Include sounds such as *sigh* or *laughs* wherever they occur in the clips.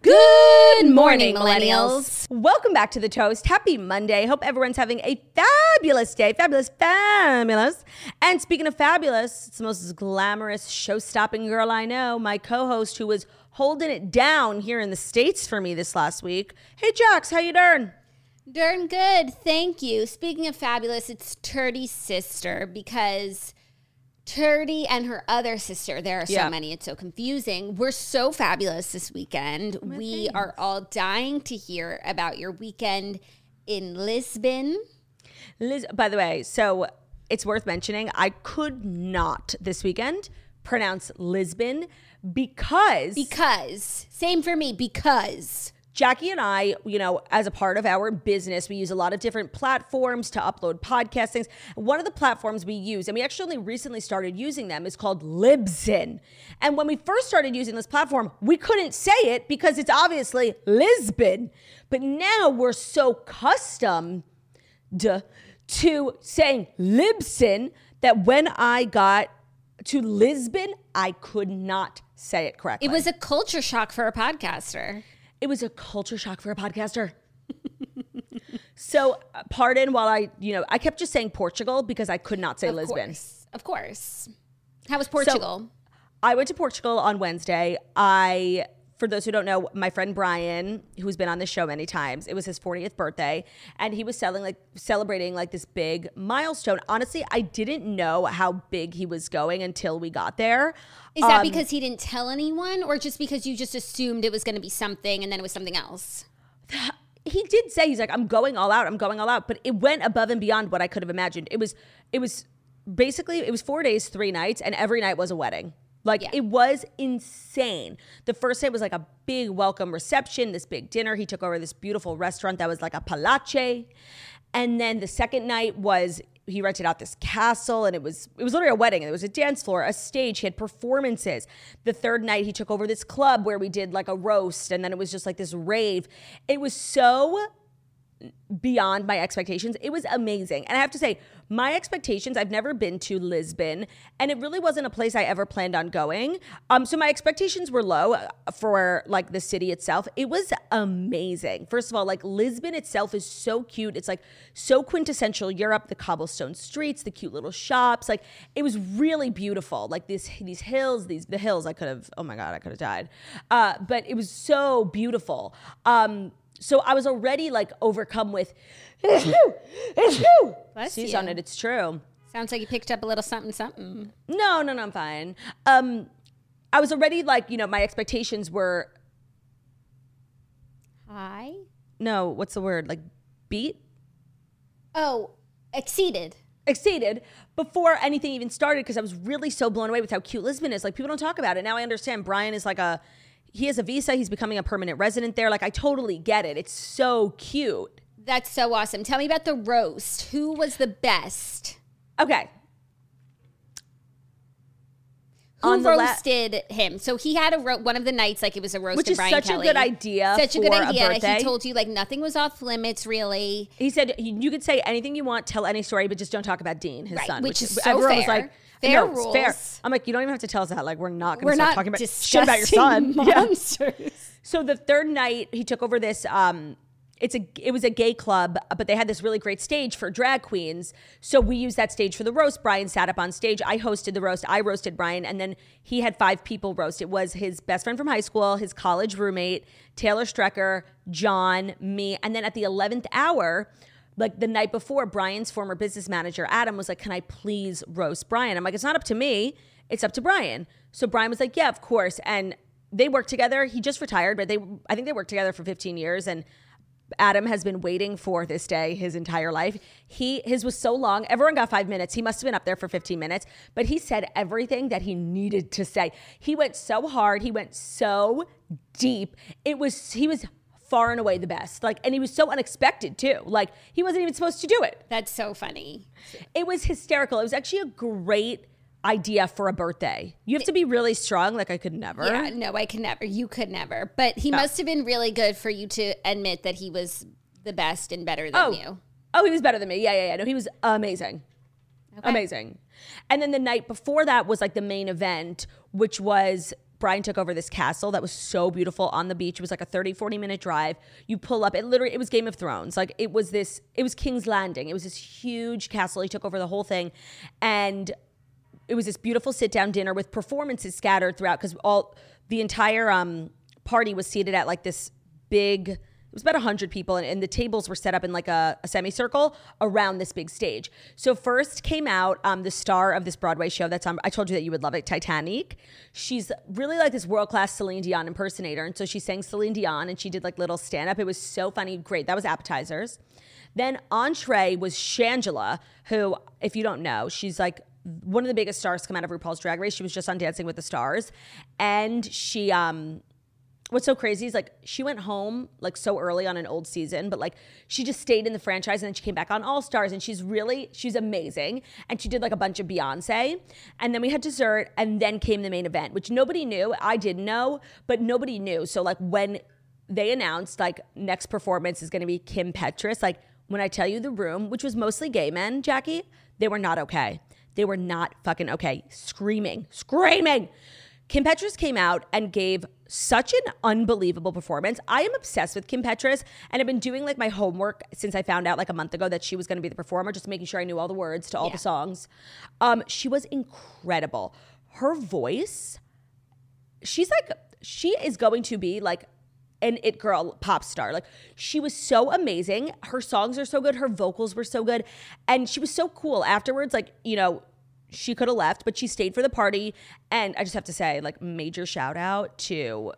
Good morning, millennials. Welcome back to the Toast. Happy Monday. Hope everyone's having a fabulous day. Fabulous, fabulous. And speaking of fabulous, it's the most glamorous, show stopping girl I know, my co host who was holding it down here in the States for me this last week. Hey, Jax, how you doing? Darn good. Thank you. Speaking of fabulous, it's Turdy's sister because Turdy and her other sister, there are so Yeah. many, it's so confusing. We're so fabulous this weekend. we are all dying to hear about your weekend in Lisbon. Liz, by the way, so it's worth mentioning, I could not this weekend pronounce Lisbon because Because, same for me, because. Jackie and I, you know, as a part of our business, we use a lot of different platforms to upload podcast things. One of the platforms we use, and we actually only recently started using them, is called Libsyn. And when we first started using this platform, we couldn't say it because it's obviously Lisbon. But now we're so accustomed to saying Libsyn that when I got to Lisbon, I could not say it correctly. It was a culture shock for a podcaster. It was a culture shock for a podcaster. *laughs* so, uh, pardon while I, you know, I kept just saying Portugal because I could not say Of Lisbon. course. Of course. How was Portugal? I went to Portugal on Wednesday. I, for those who don't know, my friend Brian, who's been on the show many times, it was his 40th birthday, and he was selling like celebrating like this big milestone. Honestly, I didn't know how big he was going until we got there. Is that Um, because he didn't tell anyone, or just because you just assumed it was going to be something and then it was something else? *sighs* he did say he's like i'm going all out i'm going all out but it went above and beyond what i could have imagined it was it was basically it was four days three nights and every night was a wedding like Yeah. it was insane the first day was like a big welcome reception this big dinner he took over this beautiful restaurant that was like a palace and then the second night was he rented out this castle and it was it was literally a wedding. It was a dance floor, a stage, he had performances. The third night he took over this club where we did like a roast and then it was just like this rave. It was so beyond my expectations. It was amazing. And I have to say, my expectations, I've never been to Lisbon, and it really wasn't a place I ever planned on going. Um, so my expectations were low uh, for like the city itself. It was amazing. First of all, like Lisbon itself is so cute. It's like so quintessential Europe, the cobblestone streets, the cute little shops. Like it was really beautiful. Like these these hills, these the hills I could have, oh my God, I could have died. Uh, but it was so beautiful. Um, so I was already like overcome with, it's Bless She's you. on it. It's true. Sounds like you picked up a little something, something. No, no, no, I'm fine. Um, I was already like, you know, my expectations were High? no, what's the word? Like beat, Oh, exceeded. exceeded before anything even started because I was really so blown away with how cute Lisbon is. Like people don't talk about it now. I understand. Brian is like a he has a visa. He's becoming a permanent resident there. Like I totally get it. It's so cute. That's so awesome. Tell me about the roast. Who was the best? Okay, Who On the la- roasted him? So he had a ro- one of the nights like it was a roast Which is Brian such a good idea Such a good for a idea. He told you like nothing was off limits really. He said you could say anything you want, tell any story, but just don't talk about Dean, his Right, son. which is so everyone was fair. like, Fair no, it's fair. rules. I'm like, you don't even have to tell us that. Like, we're not going to start talking about shit about your son. *laughs* Yeah. monsters. So the third night, he took over this. Um, it's a it was a gay club, but they had this really great stage for drag queens. So we used that stage for the roast. Brian sat up on stage. I hosted the roast. I roasted Brian, and then he had five people roast. It was his best friend from high school, his college roommate, Taylor Strecker, John, me, and then at the eleventh hour. Like the night before, Brian's former business manager, Adam, was like, Can I please roast Brian? I'm like, It's not up to me, it's up to Brian. So Brian was like, Yeah, of course. And they worked together. He just retired, but they I think they worked together for 15 years and Adam has been waiting for this day his entire life. He his was so long. Everyone got 5 minutes. He must have been up there for 15 minutes, but he said everything that he needed to say. He went so hard, he went so deep. It was he was far and away the best. Like and he was so unexpected too. Like he wasn't even supposed to do it. That's so funny. It was hysterical. It was actually a great idea for a birthday. You have to be really strong. Like I could never. Yeah, no, I could never. You could never. But he must have been really good for you to admit that he was the best and better than Oh. you. Oh, he was better than me. Yeah, yeah, yeah. No, he was amazing. Amazing. And then the night before that was like the main event, which was Brian took over this castle that was so beautiful on the beach. It was like a 30, 40 minute drive. You pull up, it literally, it was Game of Thrones. Like it was this, it was King's Landing. It was this huge castle. He took over the whole thing. And it was this beautiful sit down dinner with performances scattered throughout because all the entire um, party was seated at like this big it was about 100 people and, and the tables were set up in like a, a semicircle around this big stage. So first came out um, the star of this broadway show that's on i told you that you would love it titanic. She's really like this world-class celine dion impersonator and so she sang celine dion and she did like little stand-up. It was so funny great. That was appetizers. Then entree was Shangela, who, if you don't know, she's like one of the biggest stars come out of RuPaul's Drag Race. She was just on Dancing with the Stars, and she um. What's so crazy is like she went home like so early on an old season, but like she just stayed in the franchise and then she came back on All Stars and she's really she's amazing and she did like a bunch of Beyonce and then we had dessert and then came the main event which nobody knew I didn't know but nobody knew so like when they announced like next performance is going to be Kim Petras. Like when I tell you the room, which was mostly gay men, Jackie, they were not okay. They were not fucking okay. Screaming, screaming. Kim Petras came out and gave such an unbelievable performance. I am obsessed with Kim Petras and I've been doing like my homework since I found out like a month ago that she was going to be the performer, just making sure I knew all the words to all Yeah. the songs. Um, she was incredible. Her voice, she's like she is going to be like an it girl pop star like she was so amazing her songs are so good her vocals were so good and she was so cool afterwards like you know she could have left but she stayed for the party. And i just have to say like major shout out to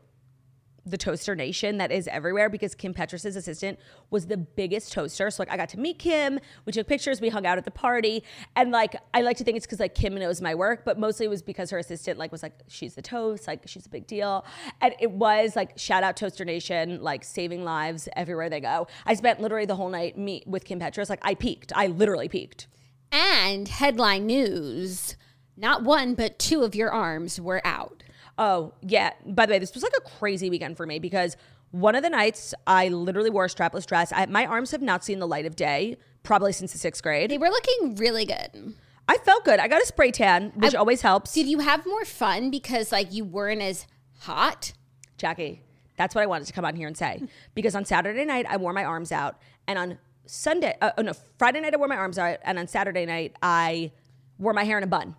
the toaster nation that is everywhere because Kim Petras' assistant was the biggest toaster. So like I got to meet Kim, we took pictures, we hung out at the party, and like I like to think it's because like Kim knows my work, but mostly it was because her assistant like was like she's the toast, like she's a big deal, and it was like shout out toaster nation, like saving lives everywhere they go. I spent literally the whole night meet with Kim Petras, like I peaked, I literally peaked. And headline news not one, but two of your arms were out. Oh, yeah. By the way, this was like a crazy weekend for me because one of the nights I literally wore a strapless dress. I, my arms have not seen the light of day probably since the sixth grade. They were looking really good. I felt good. I got a spray tan, which always helps. Did you have more fun because like you weren't as hot? Jackie, that's what I wanted to come on here and say. Because on Saturday night, I wore my arms out. And on Sunday, uh, oh no, Friday night, I wore my arms out. And on Saturday night, I wore my hair in a bun.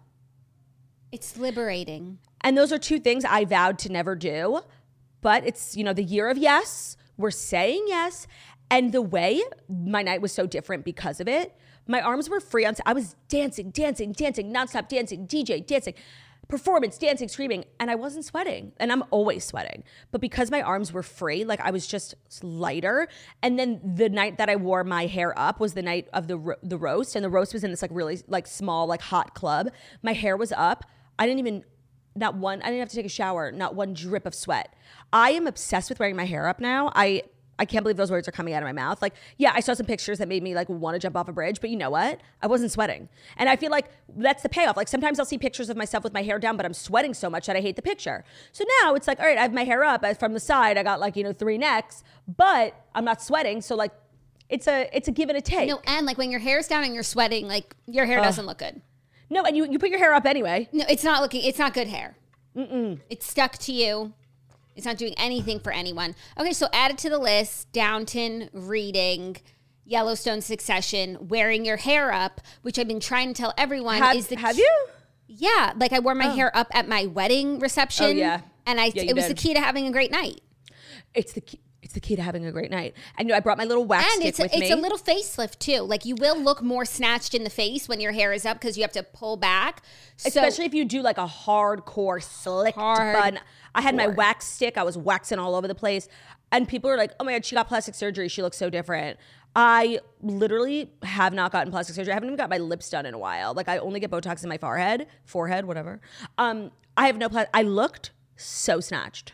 It's liberating. And those are two things I vowed to never do. But it's, you know, the year of yes. We're saying yes. And the way my night was so different because of it, my arms were free on I was dancing, dancing, dancing, nonstop dancing, DJ, dancing, performance, dancing, screaming, and I wasn't sweating. And I'm always sweating. But because my arms were free, like I was just lighter. And then the night that I wore my hair up was the night of the ro- the roast, and the roast was in this like really like small like hot club. My hair was up. I didn't even not one I didn't have to take a shower, not one drip of sweat. I am obsessed with wearing my hair up now. I I can't believe those words are coming out of my mouth. Like, yeah, I saw some pictures that made me like want to jump off a bridge, but you know what? I wasn't sweating. And I feel like that's the payoff. Like sometimes I'll see pictures of myself with my hair down, but I'm sweating so much that I hate the picture. So now it's like, all right, I have my hair up uh, from the side. I got like, you know, three necks, but I'm not sweating. So like it's a it's a give and a take. No, and like when your hair's down and you're sweating, like your hair doesn't look good. No, and you, you put your hair up anyway. No, it's not looking. It's not good hair. Mm-mm. It's stuck to you. It's not doing anything for anyone. Okay, so add it to the list Downton, reading, Yellowstone Succession, wearing your hair up, which I've been trying to tell everyone Have, is the have key- you? Yeah, like I wore my oh. hair up at my wedding reception. Oh, yeah. And I Yeah, it was the key to having a great night. It's the key. It's the key to having a great night. And you know, I brought my little wax And stick it's a, with it's me. a little facelift too. Like you will look more snatched in the face when your hair is up because you have to pull back. So, Especially if you do like a hardcore slicked Hard bun. I had my wax stick. I was waxing all over the place. And people are like, oh my God, she got plastic surgery. She looks so different. I literally have not gotten plastic surgery. I haven't even got my lips done in a while. Like I only get Botox in my forehead, forehead, whatever. Um, I have no plastic. I looked so snatched.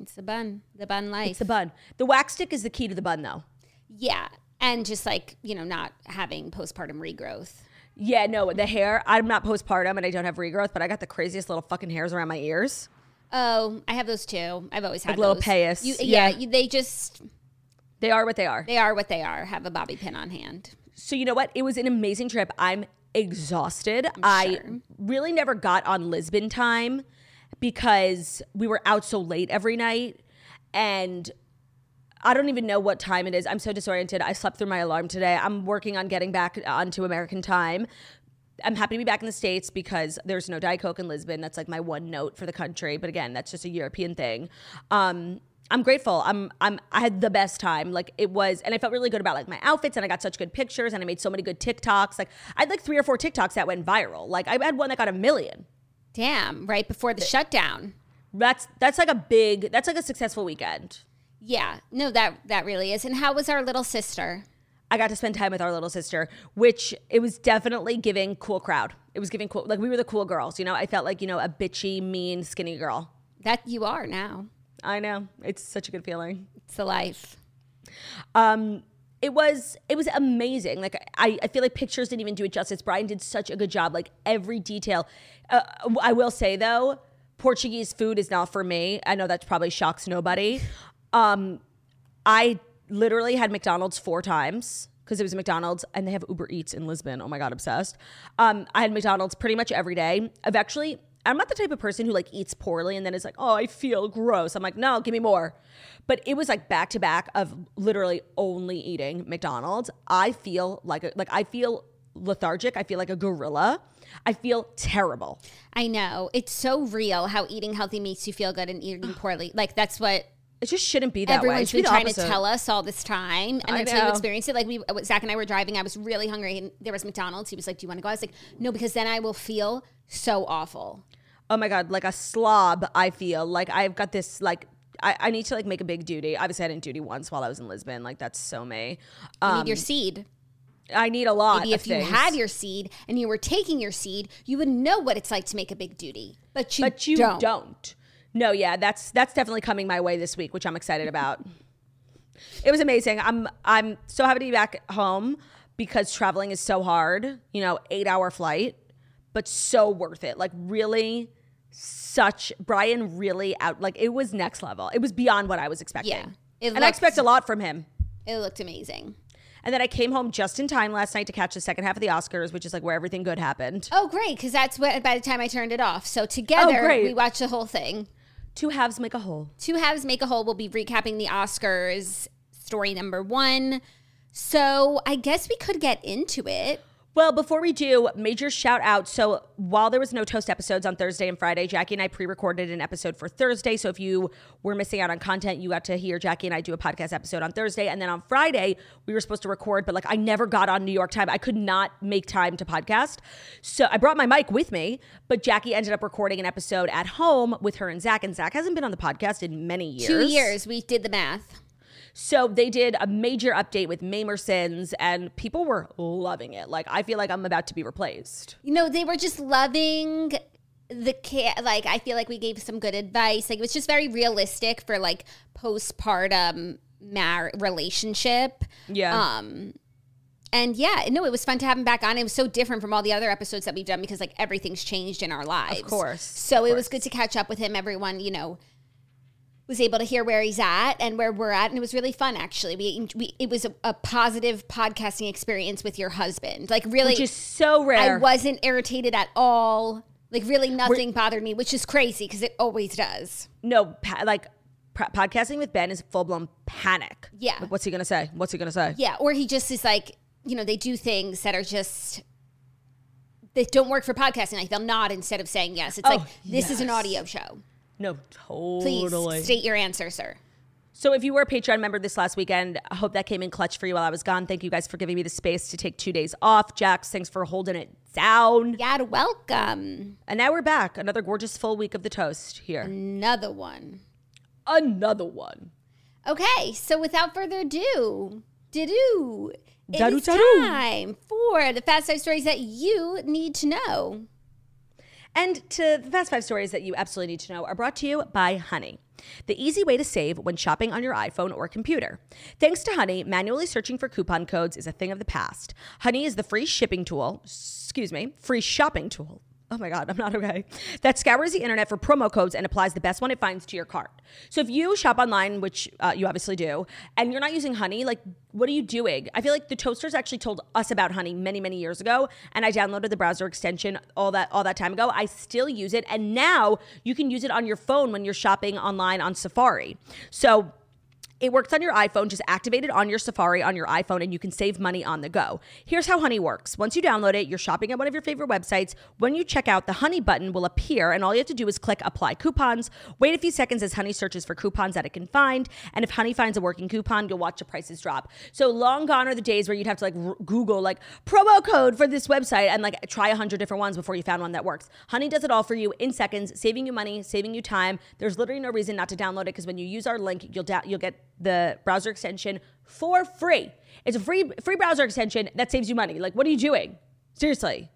It's the bun, the bun life. It's the bun. The wax stick is the key to the bun though. yeah, and just like you know, not having postpartum regrowth. Yeah, no, the hair. I'm not postpartum and I don't have regrowth, but I got the craziest little fucking hairs around my ears. Oh, I have those too. I've always had Like little those. payas. You, yeah, Yeah. you, they just They are what they are. they are what they are. Have a bobby pin on hand. So you know what? It was an amazing trip. I'm exhausted. I sure. really never got on Lisbon time because we were out so late every night and I don't even know what time it is. I'm so disoriented. I slept through my alarm today. I'm working on getting back onto American time. I'm happy to be back in the States because there's no Diet Coke in Lisbon. That's like my one note for the country. But again, that's just a European thing. Um, I'm grateful. I'm I'm I had the best time. Like it was and I felt really good about like my outfits and I got such good pictures and I made so many good TikToks. Like I had like three or four TikToks that went viral. Like I had one that got a million. Damn, right before the shutdown. That's that's like a big that's like a successful weekend. Yeah, no, that that really is. And how was our little sister? I got to spend time with our little sister, which it was definitely giving cool crowd. It was giving cool like we were the cool girls, you know. I felt like, you know, a bitchy, mean, skinny girl. That you are now. I know. It's such a good feeling. It's the life. Um it was it was amazing. Like I, I feel like pictures didn't even do it justice. Brian did such a good job. Like every detail. Uh, I will say though, Portuguese food is not for me. I know that probably shocks nobody. Um, I literally had McDonald's four times because it was McDonald's and they have Uber Eats in Lisbon. Oh my god, obsessed. Um, I had McDonald's pretty much every day. I've actually I'm not the type of person who like eats poorly and then is like, oh, I feel gross. I'm like, no, give me more. But it was like back to back of literally only eating McDonald's. I feel like a, like I feel lethargic. I feel like a gorilla. I feel terrible. I know. It's so real how eating healthy makes you feel good and eating *sighs* poorly. Like that's what It just shouldn't be that way. Everyone's should be been trying to tell us all this time. And I until you experience it, like we Zach and I were driving, I was really hungry and there was McDonald's. He was like, Do you want to go? I was like, No, because then I will feel so awful. Oh my god like a slob i feel like i've got this like I, I need to like make a big duty obviously i didn't duty once while i was in lisbon like that's so me You um, need your seed. i need a lot Maybe if you things. had your seed and you were taking your seed, you would know what it's like to make a big duty. But you, but you don't. don't. no yeah that's that's definitely coming my way this week which i'm excited about it was amazing i'm i'm so happy to be back home because traveling is so hard you know eight hour flight but so worth it like really such brian really out like it was next level it was beyond what i was expecting Yeah. It and i expect a lot from him It looked amazing. and then i came home just in time last night to catch the second half of the oscars which is like where everything good happened Oh, great. Because that's what, by the time I turned it off. So together, oh, great. we watched the whole thing. two halves make a whole Two Halves Make a Whole. We'll be recapping the Oscars story number one. So I guess we could get into it. Well, before we do, major shout out. So, while there was no toast episodes on Thursday and Friday, Jackie and I pre recorded an episode for Thursday. So, if you were missing out on content, you got to hear Jackie and I do a podcast episode on Thursday. And then on Friday, we were supposed to record, but like I never got on New York time. I could not make time to podcast. So, I brought my mic with me, but Jackie ended up recording an episode at home with her and Zach. And Zach hasn't been on the podcast in many years. Two years. We did the math. So they did a major update with Mamersons, and people were loving it. Like I feel like I'm about to be replaced. You know, they were just loving the cat. Like, I feel like we gave some good advice. Like, it was just very realistic for like postpartum mar- relationship. Yeah. Um, and yeah, no, it was fun to have him back on. It was so different from all the other episodes that we've done because like everything's changed in our lives. Of course, So of it was good to catch up with him. Everyone, you know, was able to hear where he's at and where we're at, and it was really fun. Actually, we, we it was a, a positive podcasting experience with your husband. Like really, Which is so rare. I wasn't irritated at all. Like really, nothing bothered me, which is crazy because it always does. no, pa- like pr- podcasting with Ben is full blown panic. Yeah. Like, what's he gonna say? What's he gonna say? Yeah, or he just is like, you know, they do things that are just that don't work for podcasting. Like they'll nod instead of saying yes. It's Oh, like this is an audio show. No, totally. Please state your answer, sir. So if you were a Patreon member this last weekend, I hope that came in clutch for you while I was gone. Thank you guys for giving me the space to take two days off. Jax, thanks for holding it down. Yeah, welcome. And now we're back. Another gorgeous full week of the toast here. Another one. Another one. Okay, so without further ado, do it is time for the fast five stories that you need to know. And to the fast five stories that you absolutely need to know are brought to you by Honey, the easy way to save when shopping on your iPhone or computer. Thanks to Honey, manually searching for coupon codes is a thing of the past. Honey is the free shipping tool, excuse me, free shopping tool. Oh my God, I'm not okay. That scours the internet for promo codes and applies the best one it finds to your cart. So if you shop online, which uh, you obviously do, and you're not using Honey, like what are you doing? I feel like the toasters actually told us about Honey many, many years ago, and I downloaded the browser extension all that all that time ago. I still use it, and now you can use it on your phone when you're shopping online on Safari. So it works on your iPhone, just activate it on your Safari on your iPhone, and you can save money on the go. Here's how Honey works. Once you download it, you're shopping at one of your favorite websites. When you check out, the Honey button will appear, and all you have to do is click Apply Coupons. Wait a few seconds as Honey searches for coupons that it can find, and if Honey finds a working coupon, you'll watch the prices drop. So long gone are the days where you'd have to like r- Google like promo code for this website and like try a hundred different ones before you found one that works. Honey does it all for you in seconds, saving you money, saving you time. There's literally no reason not to download it because when you use our link, you'll da- you'll get the browser extension for free. It's a free free browser extension that saves you money. Like, what are you doing? Seriously.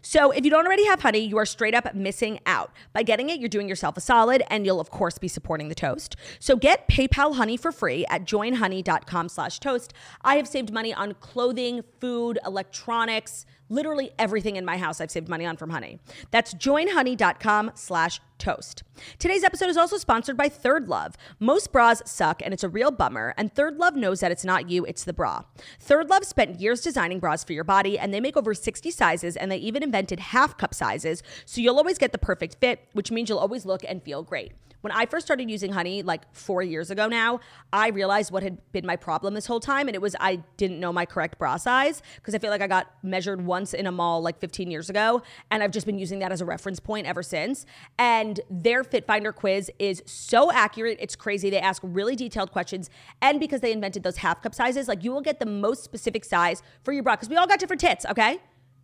So, if you don't already have honey, you are straight up missing out. By getting it, you're doing yourself a solid and you'll of course be supporting the toast. So, get PayPal honey for free at joinhoney.com/toast. I have saved money on clothing, food, electronics, literally everything in my house I've saved money on from honey. That's joinhoney.com slash toast. Today's episode is also sponsored by Third Love. Most bras suck and it's a real bummer, and Third Love knows that it's not you, it's the bra. Third Love spent years designing bras for your body, and they make over 60 sizes, and they even invented half cup sizes, so you'll always get the perfect fit, which means you'll always look and feel great. When I first started using honey, like four years ago now, I realized what had been my problem this whole time. And it was I didn't know my correct bra size because I feel like I got measured once in a mall like 15 years ago. And I've just been using that as a reference point ever since. And their Fit Finder quiz is so accurate. It's crazy. They ask really detailed questions. And because they invented those half cup sizes, like you will get the most specific size for your bra because we all got different tits, okay?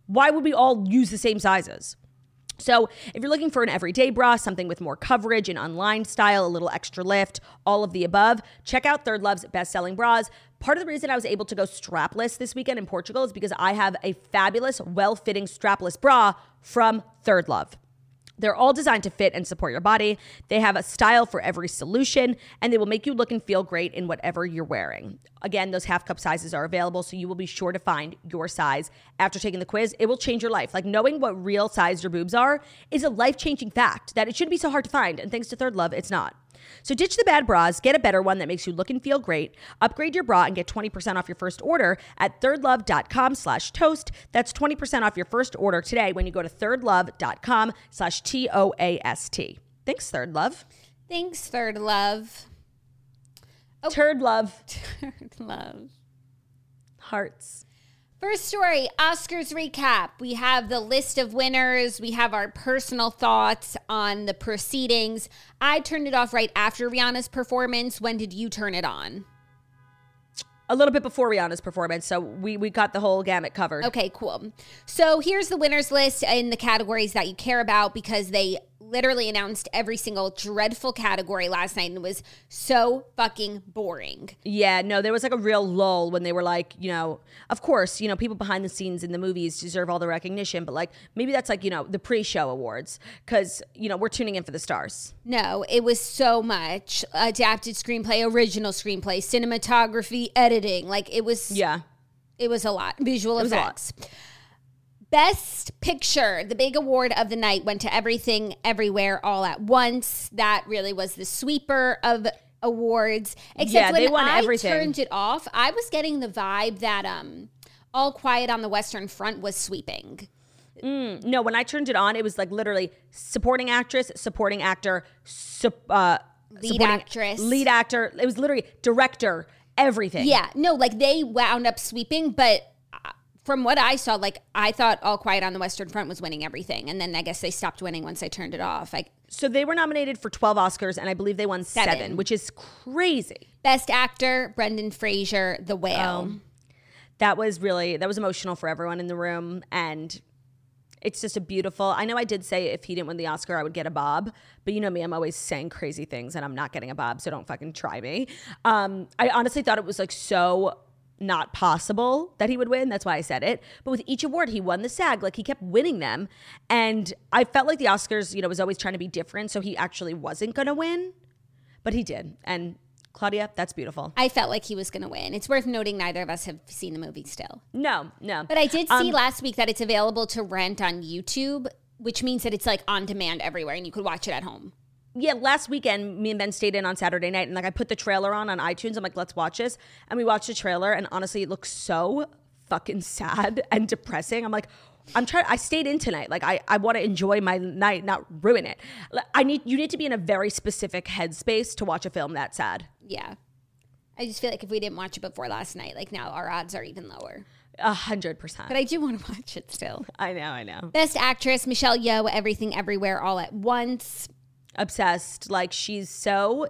Why would we all use the same sizes? So, if you're looking for an everyday bra, something with more coverage, an unlined style, a little extra lift, all of the above, check out Third Love's best selling bras. Part of the reason I was able to go strapless this weekend in Portugal is because I have a fabulous, well fitting strapless bra from Third Love. They're all designed to fit and support your body. They have a style for every solution, and they will make you look and feel great in whatever you're wearing. Again, those half cup sizes are available, so you will be sure to find your size. After taking the quiz, it will change your life. Like knowing what real size your boobs are is a life changing fact that it shouldn't be so hard to find. And thanks to Third Love, it's not. So ditch the bad bras, get a better one that makes you look and feel great. Upgrade your bra and get 20% off your first order at thirdlove.com slash toast. That's 20% off your first order today when you go to thirdlove.com slash T-O-A-S-T. Thanks, Third Love. Thanks, Third Love. Oh. Turd Love. *laughs* Third Love. Hearts. First story Oscars recap. We have the list of winners. We have our personal thoughts on the proceedings. I turned it off right after Rihanna's performance. When did you turn it on? A little bit before Rihanna's performance, so we, we got the whole gamut covered. Okay, cool. So here's the winners list in the categories that you care about because they literally announced every single dreadful category last night and was so fucking boring. Yeah, no, there was like a real lull when they were like, you know, of course, you know, people behind the scenes in the movies deserve all the recognition, but like maybe that's like, you know, the pre show awards because, you know, we're tuning in for the stars. No, it was so much adapted screenplay, original screenplay, cinematography, editing. Like it was Yeah. it was a lot. Visual lot. effects. Best picture, the big award of the night went to Everything Everywhere All at Once. That really was the sweeper of awards. Except Yeah, when I everything. turned it off, I was getting the vibe that um All Quiet on the Western Front was sweeping. No, when I turned it on, it was like literally supporting actress, supporting actor, sup- uh, Lead actress. lead actor. It was literally director, everything. Yeah, no, like they wound up sweeping, but from what I saw, like I thought All Quiet on the Western Front was winning everything, and then I guess they stopped winning once I turned it off. Like So they were nominated for 12 Oscars, and I believe they won seven, Seven. which is crazy. Best Actor, Brendan Fraser, The Whale. Oh. That was really that was emotional for everyone in the room, and it's just a beautiful. I know I did say if he didn't win the Oscar, I would get a bob, but you know me, I'm always saying crazy things, and I'm not getting a bob, so don't fucking try me. Um, I honestly thought it was like so not possible that he would win. That's why I said it. But with each award, he won the SAG. Like he kept winning them, and I felt like the Oscars, you know, was always trying to be different, so he actually wasn't gonna win, but he did. And Claudia, that's beautiful. I felt like he was going to win. It's worth noting neither of us have seen the movie still. No, no. But I did Um, see last week that it's available to rent on YouTube, which means that it's like on demand everywhere and you could watch it at home. Yeah, last weekend, me and Ben stayed in on Saturday night, and like I put the trailer on on iTunes. I'm like, let's watch this, and we watched the trailer, and honestly, it looks so fucking sad *laughs* and depressing. I'm like, I'm trying. I stayed in tonight. Like, I I want to enjoy my night, not ruin it. I need you need to be in a very specific headspace to watch a film that sad. Yeah. I just feel like if we didn't watch it before last night, like now our odds are even lower. A hundred percent. But I do want to *laughs* watch it still. I know, I know. Best Actress, Michelle Yeoh, Everything Everywhere All at Once. Obsessed. Like she's so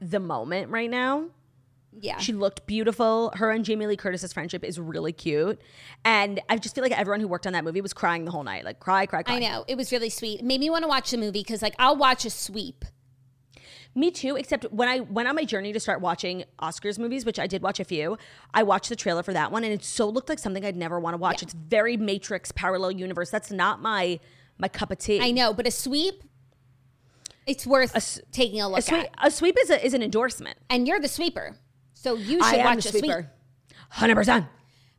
the moment right now. Yeah. She looked beautiful. Her and Jamie Lee Curtis's friendship is really cute. And I just feel like everyone who worked on that movie was crying the whole night. Like cry, cry, cry. I know. It was really sweet. It made me want to watch the movie because like I'll watch a sweep. Me too, except when I went on my journey to start watching Oscars movies, which I did watch a few, I watched the trailer for that one and it so looked like something I'd never want to watch. It's very Matrix parallel universe. That's not my my cup of tea. I know, but a sweep, it's worth taking a look A sweep, at. a sweep is, a, is an endorsement. And you're the sweeper. So you I should am watch the a sweep. sweeper. 100%.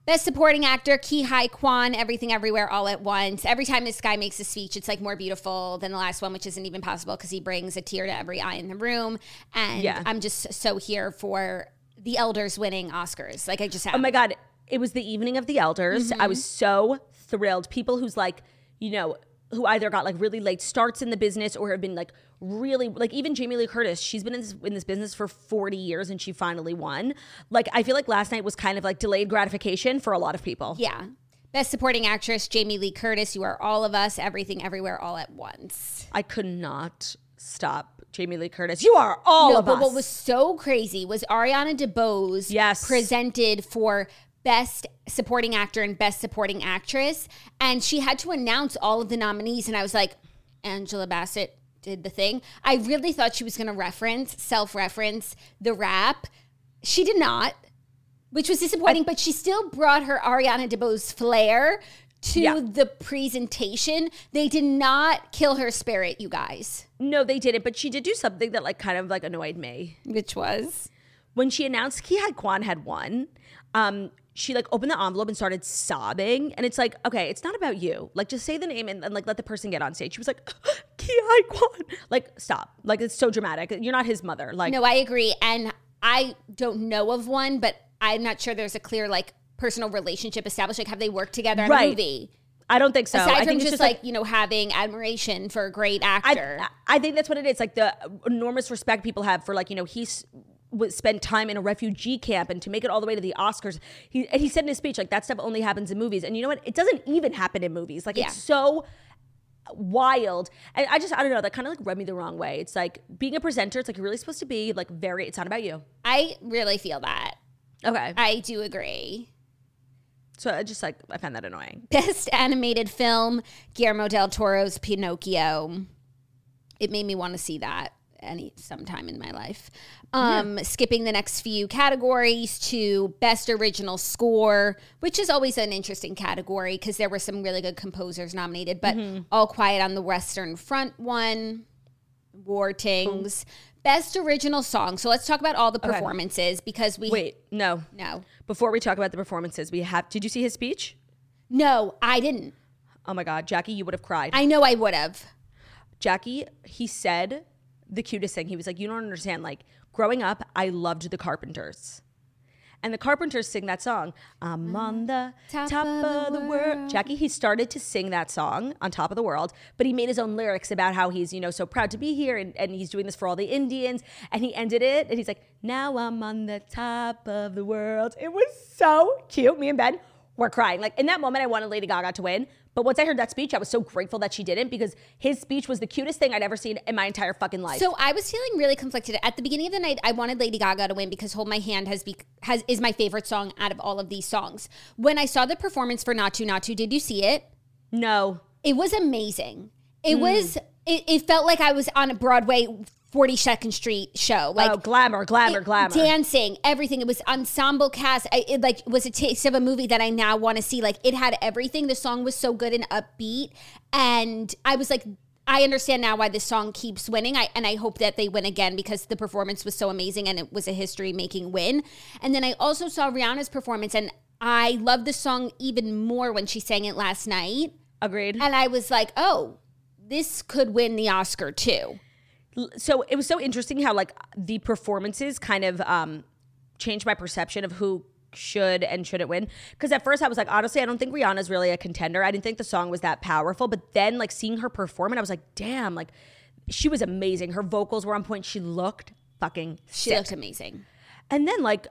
Best supporting actor, Ke Huy Quan, Everything Everywhere All at Once. Every time this guy makes a speech, it's like more beautiful than the last one, which isn't even possible because he brings a tear to every eye in the room. And Yeah. I'm just so here for the elders winning Oscars. Like I just have. Oh my God. It was the evening of the elders. I mm-hmm. was so thrilled. People who's like, you know, who either got like really late starts in the business or have been like really like even Jamie Lee Curtis, she's been in this in this business for 40 years and she finally won. Like I feel like last night was kind of like delayed gratification for a lot of people. Yeah. Best supporting actress, Jamie Lee Curtis. You are all of us, everything, everywhere, all at once. I could not stop Jamie Lee Curtis. You are all no, of but us. what was so crazy was Ariana DeBose Yes. presented for Best Supporting Actor and Best Supporting Actress, and she had to announce all of the nominees, and I was like, Angela Bassett did the thing. I really thought she was going to reference, self-reference the rap. She did not, which was disappointing, but she still brought her Ariana DeBose flair to Yeah. the presentation. They did not kill her spirit, you guys. no, they didn't, but she did do something that like kind of like annoyed me. Which was? when she announced Ke Huy Quan had won, um, she like opened the envelope and started sobbing. And it's like, okay, it's not about you. Like, just say the name and, and like let the person get on stage. She was like, *gasps* Ki Kwan. Like, stop. Like, it's so dramatic. You're not his mother. Like, No, I agree. And I don't know of one, but I'm not sure there's a clear like personal relationship established. Like, have they worked together in a movie? I don't think so. Aside I from think just, it's like, you know having admiration for a great I, actor. I think that's what it is. Like the enormous respect people have for like you know he's spend time in a refugee camp and to make it all the way to the Oscars. He and he said in his speech like that stuff only happens in movies. And you know what? It doesn't even happen in movies. Like Yeah. it's so wild. And I just I don't know. That kind of like rubbed me the wrong way. It's like being a presenter. It's like you're really supposed to be like very. It's not about you. I really feel that. Okay. I do agree. So I just like I found that annoying. Best animated film, Guillermo del Toro's Pinocchio. It made me want to see that any sometime in my life. Um, Skipping the next few categories to best original score, which is always an interesting category because there were some really good composers nominated. But All Quiet on the Western Front one, War Tings. Best original song. So let's talk about all the performances because we Wait, no. no Before we talk about the performances, we have. Did you see his speech? no I didn't. Oh my God, Jackie, you would have cried. I know I would have. Jackie, he said the cutest thing. He was like, You don't understand. Like, growing up, I loved the Carpenters. And the Carpenters sing that song. I'm mm-hmm. on the top, Top of, of the, the world. world. Jackie, he started to sing that song on top of the world, but he made his own lyrics about how he's, you know, so proud to be here and, and he's doing this for all the Indians. And he ended it and he's like, now I'm on the top of the world. It was so cute. Me and Ben were crying. Like in that moment, I wanted Lady Gaga to win. But once I heard that speech, I was so grateful that she didn't because his speech was the cutest thing I'd ever seen in my entire fucking life. So I was feeling really conflicted at the beginning of the night. I wanted Lady Gaga to win because "Hold My Hand" has be, has is my favorite song out of all of these songs. When I saw the performance for "Naatu Naatu," did you see it? no. It was amazing. It Hmm. was. It, it felt like I was on a Broadway 42nd Street show. Oh, like oh, glamour, glamour, it- glamour. dancing, everything. It was ensemble cast. I, it like was a taste of a movie that I now want to see. Like it had everything. The song was so good and upbeat, and I was like. I understand now why this song keeps winning. I and I hope that they win again because the performance was so amazing and it was a history making win. And then I also saw Rihanna's performance and I loved the song even more when she sang it last night. Agreed. And I was like, "Oh, this could win the Oscar too." So it was so interesting how like the performances kind of um changed my perception of who should and shouldn't win because at first i was like honestly i don't think rihanna's really a contender i didn't think the song was that powerful but then like seeing her perform it i was like damn like she was amazing her vocals were on point she looked fucking She sick. looked amazing. And then like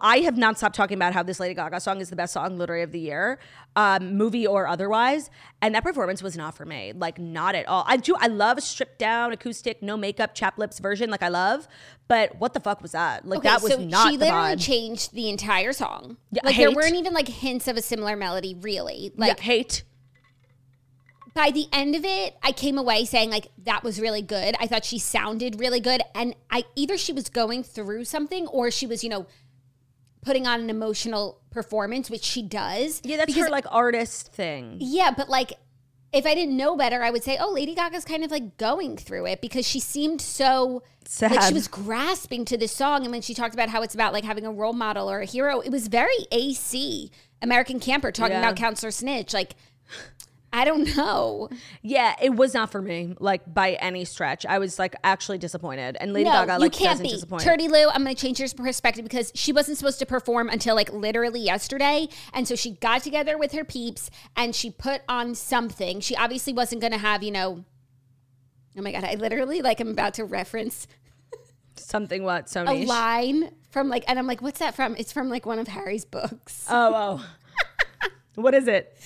I have not stopped talking about how this Lady Gaga song is the best song literally of the year, um, movie or otherwise. And that performance was not for me, like not at all. I do, I love stripped down acoustic, no makeup, chap lips version, like I love. But what the fuck was that? Like that was so not she literally vibe. changed the entire song. Yeah, like there weren't even like hints of a similar melody, really. like Like hate. by the end of it, I came away saying like that was really good. I thought she sounded really good, and I either she was going through something or she was, you know, putting on an emotional performance, which she does. Yeah, that's Because- her like artist thing. Yeah, but like if I didn't know better, I would say, oh, Lady Gaga's kind of like going through it because she seemed so like she was grasping to the song. And when she talked about how it's about like having a role model or a hero, it was very AC American Camper talking Yeah. about Counselor Snitch. Like, I don't know. Yeah, it was not for me, like by any stretch. I was like actually disappointed. And Lady no, Gaga like you can't be. Turdy Lou, I'm going to change your perspective because she wasn't supposed to perform until like literally yesterday. And so she got together with her peeps and she put on something. She obviously wasn't going to have, you know, oh my God, I literally like I'm about to reference *laughs* Something what so a line from like, and I'm like, what's that from? It's from like one of Harry's books. Oh, oh. *laughs* what is it?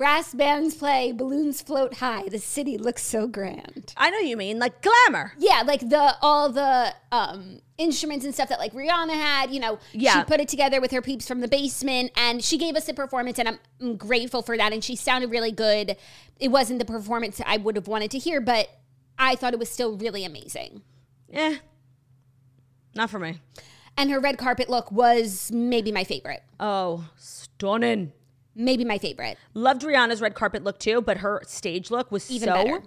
Brass bands play, balloons float high, the city looks so grand. I know you mean like glamour. Yeah, like the all the um instruments and stuff that like Rihanna had, you know, Yeah. she put it together with her peeps from the basement and she gave us a performance and I'm, I'm grateful for that and she sounded really good. It wasn't the performance I would have wanted to hear, but I thought it was still really amazing. Yeah. not for me. And her red carpet look was maybe my favorite. Oh, stunning. Maybe my favorite. Loved Rihanna's red carpet look too, but her stage look was Even so.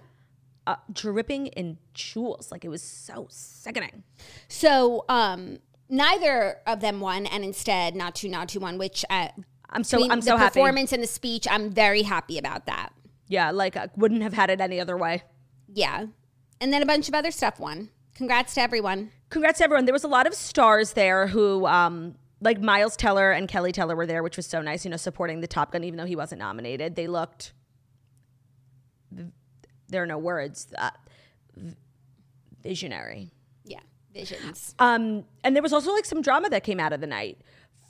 Uh, dripping in jewels. Like it was so sickening. So, um neither of them won and instead Naatu, Naatu one which uh, I'm so I'm the so happy. performance and the speech, I'm very happy about that. Yeah, like I wouldn't have had it any other way. Yeah. And then a bunch of other stuff won. Congrats to everyone. Congrats to everyone. There was a lot of stars there who um like Miles Teller and Keleigh Teller were there, which was so nice, you know, supporting the Top Gun even though he wasn't nominated. They looked there are no words. Uh, visionary. Yeah. Visions. Um, and there was also like some drama that came out of the night.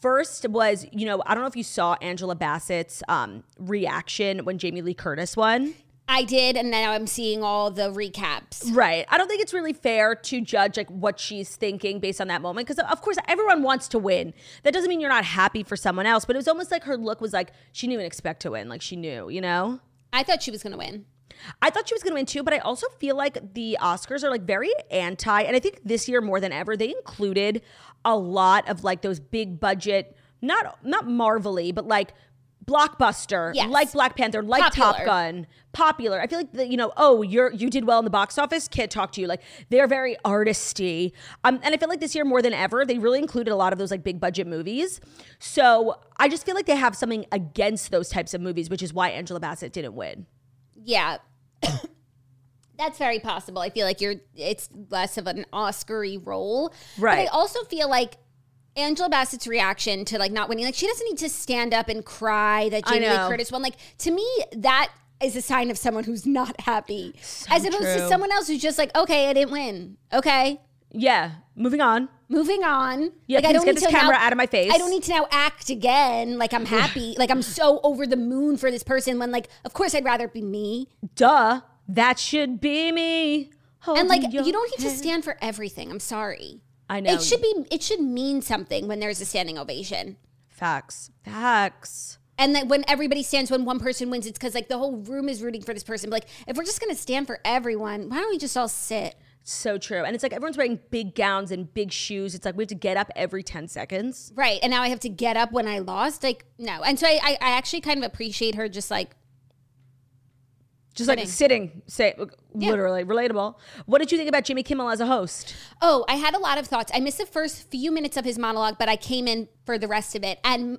First was, you know, I don't know if you saw Angela Bassett's um, reaction when Jamie Lee Curtis won. I did, and now I'm seeing all the recaps. Right. I don't think it's really fair to judge like what she's thinking based on that moment because of course everyone wants to win. That doesn't mean you're not happy for someone else, but it was almost like her look was like she didn't even expect to win, like she knew, you know? I thought she was going to win. I thought she was going to win too, but I also feel like the Oscars are like very anti, and I think this year more than ever they included a lot of like those big budget, not not marvelly, but like blockbuster, Yes. like Black Panther, like Top Gun, popular. I feel like the, you know, oh, you're you did well in the box office, can't talk to you. Like they're very artisty, um, and I feel like this year more than ever they really included a lot of those like big budget movies. So I just feel like they have something against those types of movies, which is why Angela Bassett didn't win. Yeah. *coughs* That's very possible. I feel like you're it's less of an Oscar-y role. But I also feel like Angela Bassett's reaction to like not winning, like she doesn't need to stand up and cry that Jamie Lee. Curtis won. Like to me, that is a sign of someone who's not happy, as opposed to someone else who's just like, okay, I didn't win. Okay, Yeah. Moving on. moving on. Yeah, like, I don't get need this camera now- out of my face. I don't need to now act again like I'm *sighs* happy, like I'm so over the moon for this person. When like, of course, I'd rather it be me. Duh. That should be me. And like, you don't need to stand for everything. I'm sorry. I know. It should be. It should mean something when there's a standing ovation. Facts. Facts. And that when everybody stands, when one person wins, it's because like the whole room is rooting for this person. But like, if we're just gonna stand for everyone, why don't we just all sit? So true. And it's like everyone's wearing big gowns and big shoes. It's like we have to get up every 10 seconds. Right. And now I have to get up when I lost. Like, no. And so I, I, I actually kind of appreciate her just like, Just like sitting, say, uh, Yeah. literally relatable. What did you think about Jimmy Kimmel as a host? oh, I had a lot of thoughts. I missed the first few minutes of his monologue, but I came in for the rest of it. And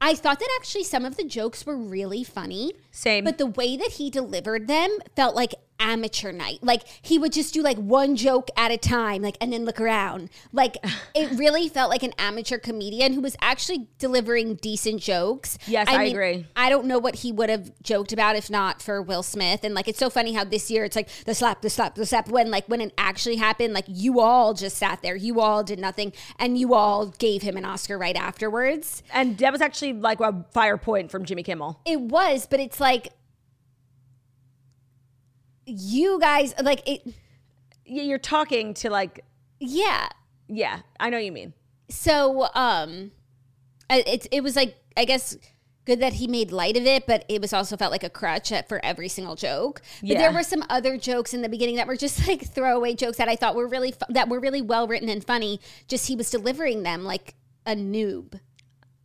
I thought that actually some of the jokes were really funny. Same. But the way that he delivered them felt like amateur night. Like he would just do like one joke at a time, like and then look around. Like *laughs* it really felt like an amateur comedian who was actually delivering decent jokes. Yes, I agree. I don't know what he would have joked about if not for Will Smith. And like it's so funny how this year it's like the slap, the slap, the slap. When like when it actually happened, like you all just sat there, you all did nothing, and you all gave him an Oscar right afterwards. and that was actually like a fire point from Jimmy Kimmel. It was, but it's like you guys like it. You're talking to like, Yeah. yeah, I know what you mean. So um, it it was like I guess good that he made light of it, but it was also felt like a crutch for every single joke. But Yeah. there were some other jokes in the beginning that were just *laughs* like throwaway jokes that I thought were really fu- that were really well written and funny. Just he was delivering them like a noob.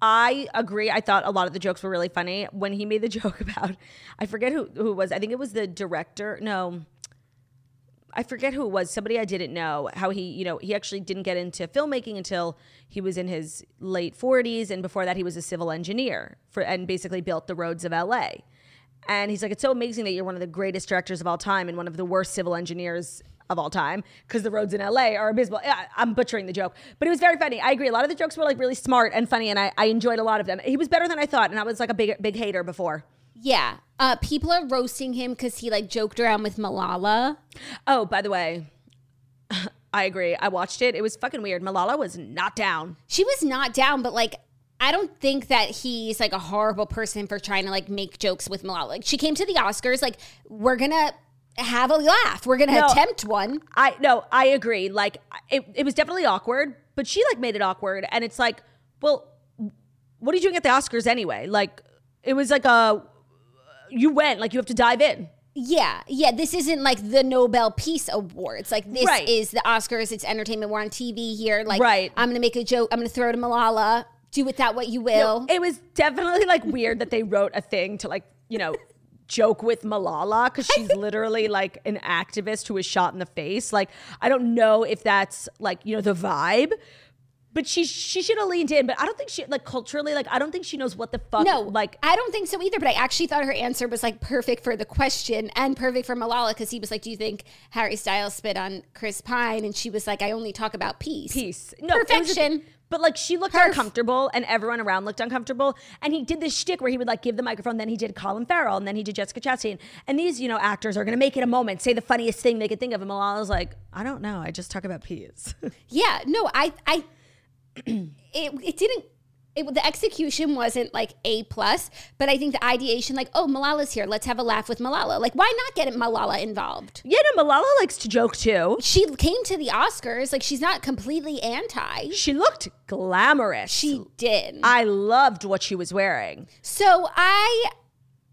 I agree. I thought a lot of the jokes were really funny when he made the *laughs* joke about I forget who who was. I think it was the director. No. I forget who it was. Somebody I didn't know how he, you know, he actually didn't get into filmmaking until he was in his late 40s and before that he was a civil engineer for and basically built the roads of LA. And he's like it's so amazing that you're one of the greatest directors of all time and one of the worst civil engineers of all time because the roads in LA are abysmal. I'm butchering the joke, but it was very funny. I agree. A lot of the jokes were like really smart and funny, and I, I enjoyed a lot of them. He was better than I thought, and I was like a big big hater before. Yeah. Uh, people are roasting him because he like joked around with Malala. Oh, by the way, *laughs* I agree. I watched it. It was fucking weird. Malala was not down. She was not down, but like I don't think that he's like a horrible person for trying to like make jokes with Malala. Like she came to the Oscars, like we're gonna have a laugh. We're gonna No. attempt one. I no, I agree. Like it, it was definitely awkward, but she like made it awkward, and it's like, well, what are you doing at the Oscars anyway? Like it was like a you went like you have to dive in. Yeah, yeah. This isn't like the Nobel Peace Awards. Like this Right. is the Oscars. It's entertainment. We're on TV here. Like Right. I'm gonna make a joke. I'm gonna throw it to Malala. Do with that what you will. It was definitely like weird that they wrote a thing to like you know joke with Malala because she's *laughs* literally like an activist who was shot in the face. Like I don't know if that's like you know the vibe. But she she should have leaned in, but I don't think she like culturally like I don't think she knows what the fuck No, like I don't think so either. But I actually thought her answer was like perfect for the question and perfect for Malala because he was like, "Do you think Harry Styles spit on Chris Pine?" And she was like, "I only talk about peace." peace. No, Perfection. But like she looked uncomfortable, and everyone around looked uncomfortable. And he did this shtick where he would like give the microphone, then he did Colin Farrell, and then he did Jessica Chastain. And these, you know, actors are gonna make it a moment, say the funniest thing they could think of. And Malala's like, I don't know, I just talk about peas. *laughs* Yeah, no, I, I, *clears throat* it, it didn't. It, the execution wasn't like a plus, but I think the ideation, like, oh, Malala's here, let's have a laugh with Malala. Like, why not get Malala involved? yeah, no, Malala likes to joke too. She came to the Oscars, like, she's not completely anti. She looked glamorous. She did. I loved what she was wearing. so I,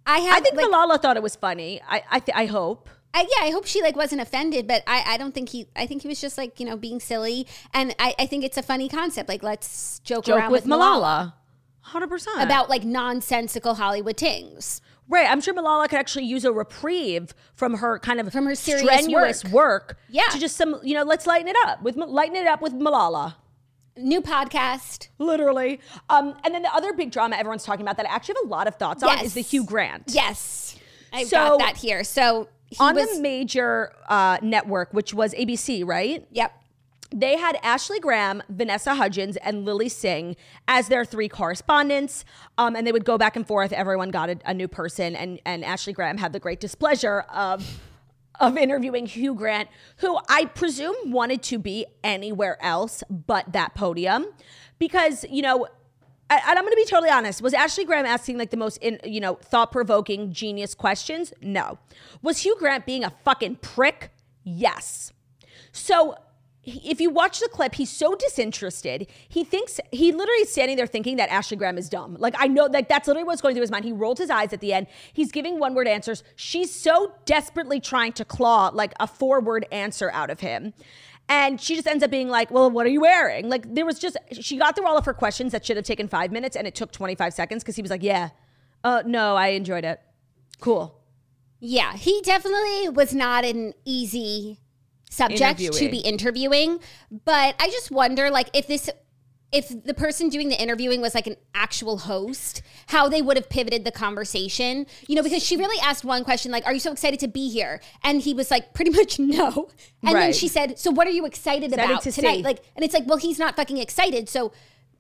I have. I think like, Malala thought it was funny. I I, th- I hope. I, yeah, I hope she like wasn't offended, but I, I don't think he. I think he was just like you know being silly, and I, I think it's a funny concept. Like let's joke, Joke around with with, Malala. Hundred percent about like nonsensical Hollywood things. Right. I'm sure Malala could actually use a reprieve from her kind of From her strenuous work. work. Yeah. To just some, you know, let's lighten it up with lighten it up with Malala. New podcast. Literally. Um, and then the other big drama everyone's talking about that I actually have a lot of thoughts on Yes. is the Hugh Grant. Yes, I've So- got that here. So On was. the major uh, network, which was ABC, right? yep. they had Ashley Graham, Vanessa Hudgens, and Lilly Singh as their three correspondents. Um, and they would go back and forth. Everyone got a, a new person, and and Ashley Graham had the great displeasure of of interviewing Hugh Grant, who I presume wanted to be anywhere else but that podium, because you know. And I'm going to be totally honest. Was Ashley Graham asking like the most, in, you know, thought provoking, genius questions? No. Was Hugh Grant being a fucking prick? Yes. So if you watch the clip, he's so disinterested. He thinks he literally is standing there thinking that Ashley Graham is dumb. Like I know, like that's literally what's going through his mind. He rolled his eyes at the end. He's giving one word answers. She's so desperately trying to claw like a four word answer out of him. And she just ends up being like, Well, what are you wearing? Like, there was just, she got through all of her questions that should have taken five minutes and it took 25 seconds because he was like, Yeah, uh, no, I enjoyed it. Cool. Yeah, he definitely was not an easy subject to be interviewing. But I just wonder, like, if this if the person doing the interviewing was like an actual host, how they would have pivoted the conversation. You know, because she really asked one question, like, Are you so excited to be here? And he was like, Pretty much *laughs* no. And right. then she said, So what are you excited, excited about to tonight? See. Like, and it's like, Well, he's not fucking excited. So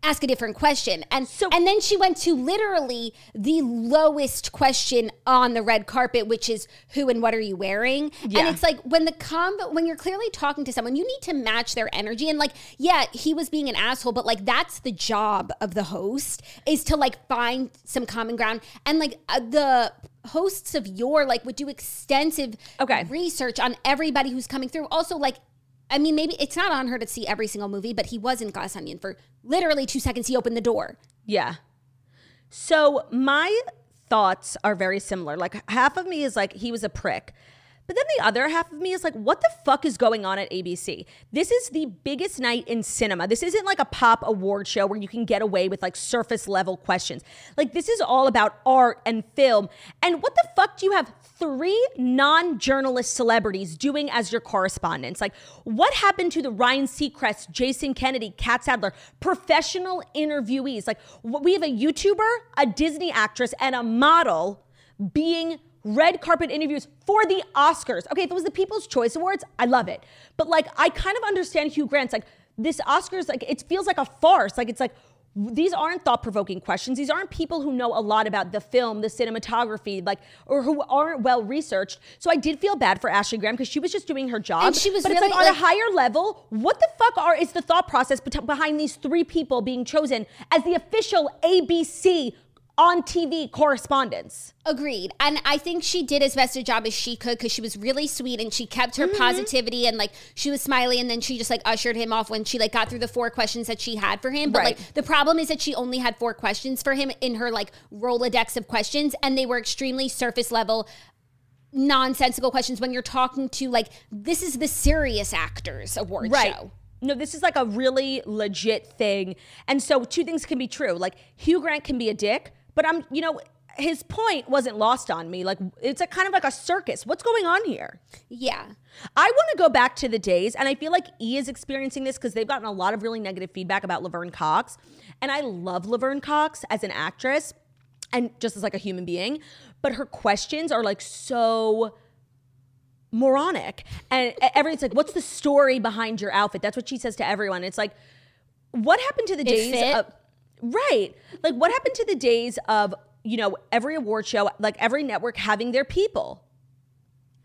ask a different question. And so and then she went to literally the lowest question on the red carpet, which is who and what are you wearing? Yeah. And it's like when the combo when you're clearly talking to someone, you need to match their energy. And like, yeah, he was being an asshole, but like that's the job of the host is to like find some common ground. And like uh, the hosts of your like would do extensive okay. research on everybody who's coming through. Also, like I mean, maybe it's not on her to see every single movie, but he was in Glass Onion for literally two seconds. He opened the door. Yeah. So my thoughts are very similar. Like half of me is like he was a prick. But then the other half of me is like, what the fuck is going on at ABC? This is the biggest night in cinema. This isn't like a pop award show where you can get away with like surface level questions. Like, this is all about art and film. And what the fuck do you have three non journalist celebrities doing as your correspondents? Like, what happened to the Ryan Seacrest, Jason Kennedy, Catt Sadler, professional interviewees? Like, we have a YouTuber, a Disney actress, and a model being red carpet interviews for the Oscars. Okay, if it was the People's Choice Awards, I love it. But like, I kind of understand Hugh Grant's like, this Oscars, like, it feels like a farce. Like, it's like, these aren't thought provoking questions. These aren't people who know a lot about the film, the cinematography, like, or who aren't well researched. So I did feel bad for Ashley Graham because she was just doing her job. And she was but really, it's like, like on a higher level, what the fuck are is the thought process behind these three people being chosen as the official ABC on TV correspondence. Agreed. And I think she did as best a job as she could because she was really sweet and she kept her mm-hmm. positivity and like she was smiley and then she just like ushered him off when she like got through the four questions that she had for him. But right. like the problem is that she only had four questions for him in her like Rolodex of questions and they were extremely surface level nonsensical questions when you're talking to like this is the serious actors award right. show. No, this is like a really legit thing. And so two things can be true. Like Hugh Grant can be a dick, but I'm, you know, his point wasn't lost on me. Like it's a kind of like a circus. What's going on here? Yeah. I want to go back to the days, and I feel like E is experiencing this because they've gotten a lot of really negative feedback about Laverne Cox. And I love Laverne Cox as an actress and just as like a human being. But her questions are like so moronic. And everyone's like, what's the story behind your outfit? That's what she says to everyone. It's like, what happened to the it days fit? of Right. Like what happened to the days of, you know, every award show, like every network having their people?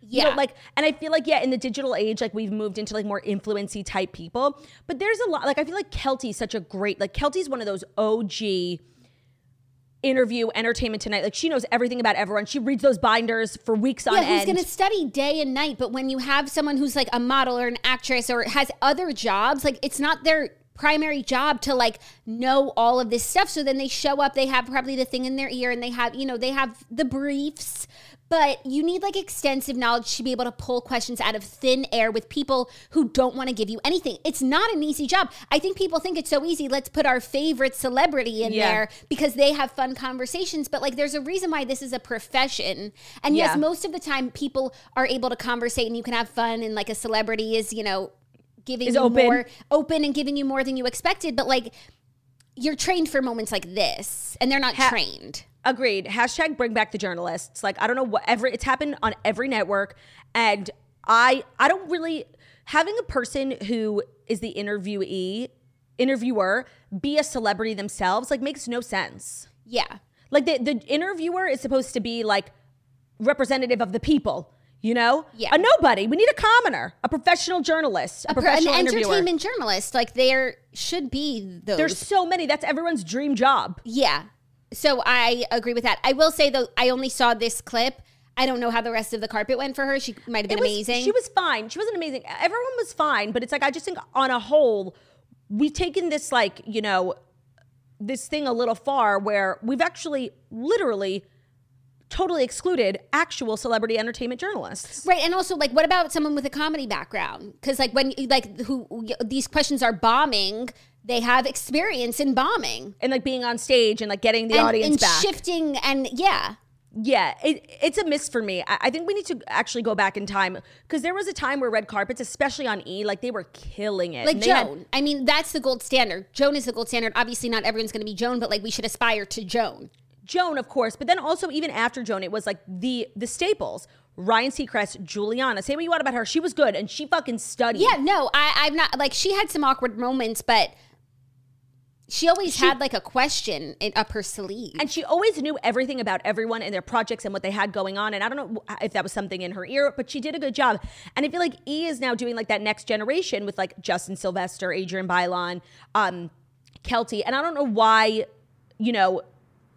Yeah. You know, like, and I feel like, yeah, in the digital age, like we've moved into like more influency type people. But there's a lot, like, I feel like Keltie's such a great, like, Keltie's one of those OG interview entertainment tonight like she knows everything about everyone she reads those binders for weeks on yeah, end who's going to study day and night but when you have someone who's like a model or an actress or has other jobs like it's not their primary job to like know all of this stuff. So then they show up, they have probably the thing in their ear and they have, you know, they have the briefs, but you need like extensive knowledge to be able to pull questions out of thin air with people who don't want to give you anything. It's not an easy job. I think people think it's so easy. Let's put our favorite celebrity in yeah. there because they have fun conversations, but like there's a reason why this is a profession. And yes, most of the time people are able to conversate and you can have fun and like a celebrity is, you know, giving is you open. more open and giving you more than you expected. But like you're trained for moments like this, and they're not ha- trained. Agreed. Hashtag bring back the journalists. Like I don't know what every it's happened on every network, and I I don't really having a person who is the interviewee, interviewer, be a celebrity themselves, like makes no sense. Yeah. Like the, the interviewer is supposed to be like representative of the people, you know? Yeah. A nobody. We need a commoner, a professional journalist, a, Per- professional an entertainment journalist. Like there should be those. There's so many. That's everyone's dream job. yeah. So I agree with that. I will say though, I only saw this clip. I don't know how the rest of the carpet went for her. She might have been was- amazing. She was fine. She wasn't amazing. Everyone was fine, but it's like I just think on a whole, we've taken this like, you know, this thing a little far where we've actually literally totally excluded actual celebrity entertainment journalists. Right, and also like, what about someone with a comedy background? Because like when like who these questions are bombing, they have experience in bombing And like being on stage and like getting the and, audience and back. shifting, and yeah, Yeah, it, it's a miss for me. I, I think we need to actually go back in time because there was a time where red carpets, especially on E, like they were killing it. like they had- Joan. I mean, that's the gold standard. Joan is the gold standard. Obviously, not everyone's going to be Joan, but like we should aspire to Joan. Joan, of course, but then also even after Joan, it was like the the staples. Ryan Seacrest, Giuliana. Say what you want about her, she was good and she fucking studied. Yeah, no, I, I'm not like she had some awkward moments, but she always had like a question in, up her sleeve. And she always knew everything about everyone and their projects and what they had going on. And I don't know if that was something in her ear, but she did a good job. And I feel like E is now doing like that next generation with like Justin Sylvester, Adrienne Bailon, um, Keltie. And I don't know why, you know,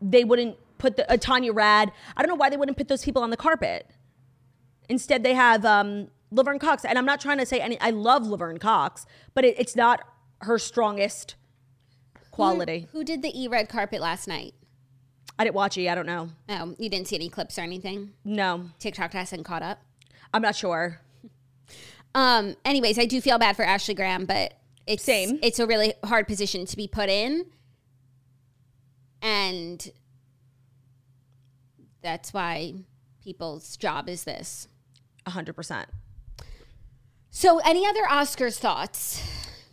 they wouldn't put the uh, Tanya Rad. I don't know why they wouldn't put those people on the carpet. Instead, they have um, Laverne Cox. And I'm not trying to say any, I love Laverne Cox, but it, it's not her strongest quality. Who did the E red carpet last night? I didn't watch E. I don't know. Oh, you didn't see any clips or anything. No. TikTok hasn't caught up. I'm not sure. *laughs* Um. Anyways, I do feel bad for Ashley Graham, but it's Same. It's a really hard position to be put in, and that's why people's job is this. 100%. So, any other Oscars thoughts?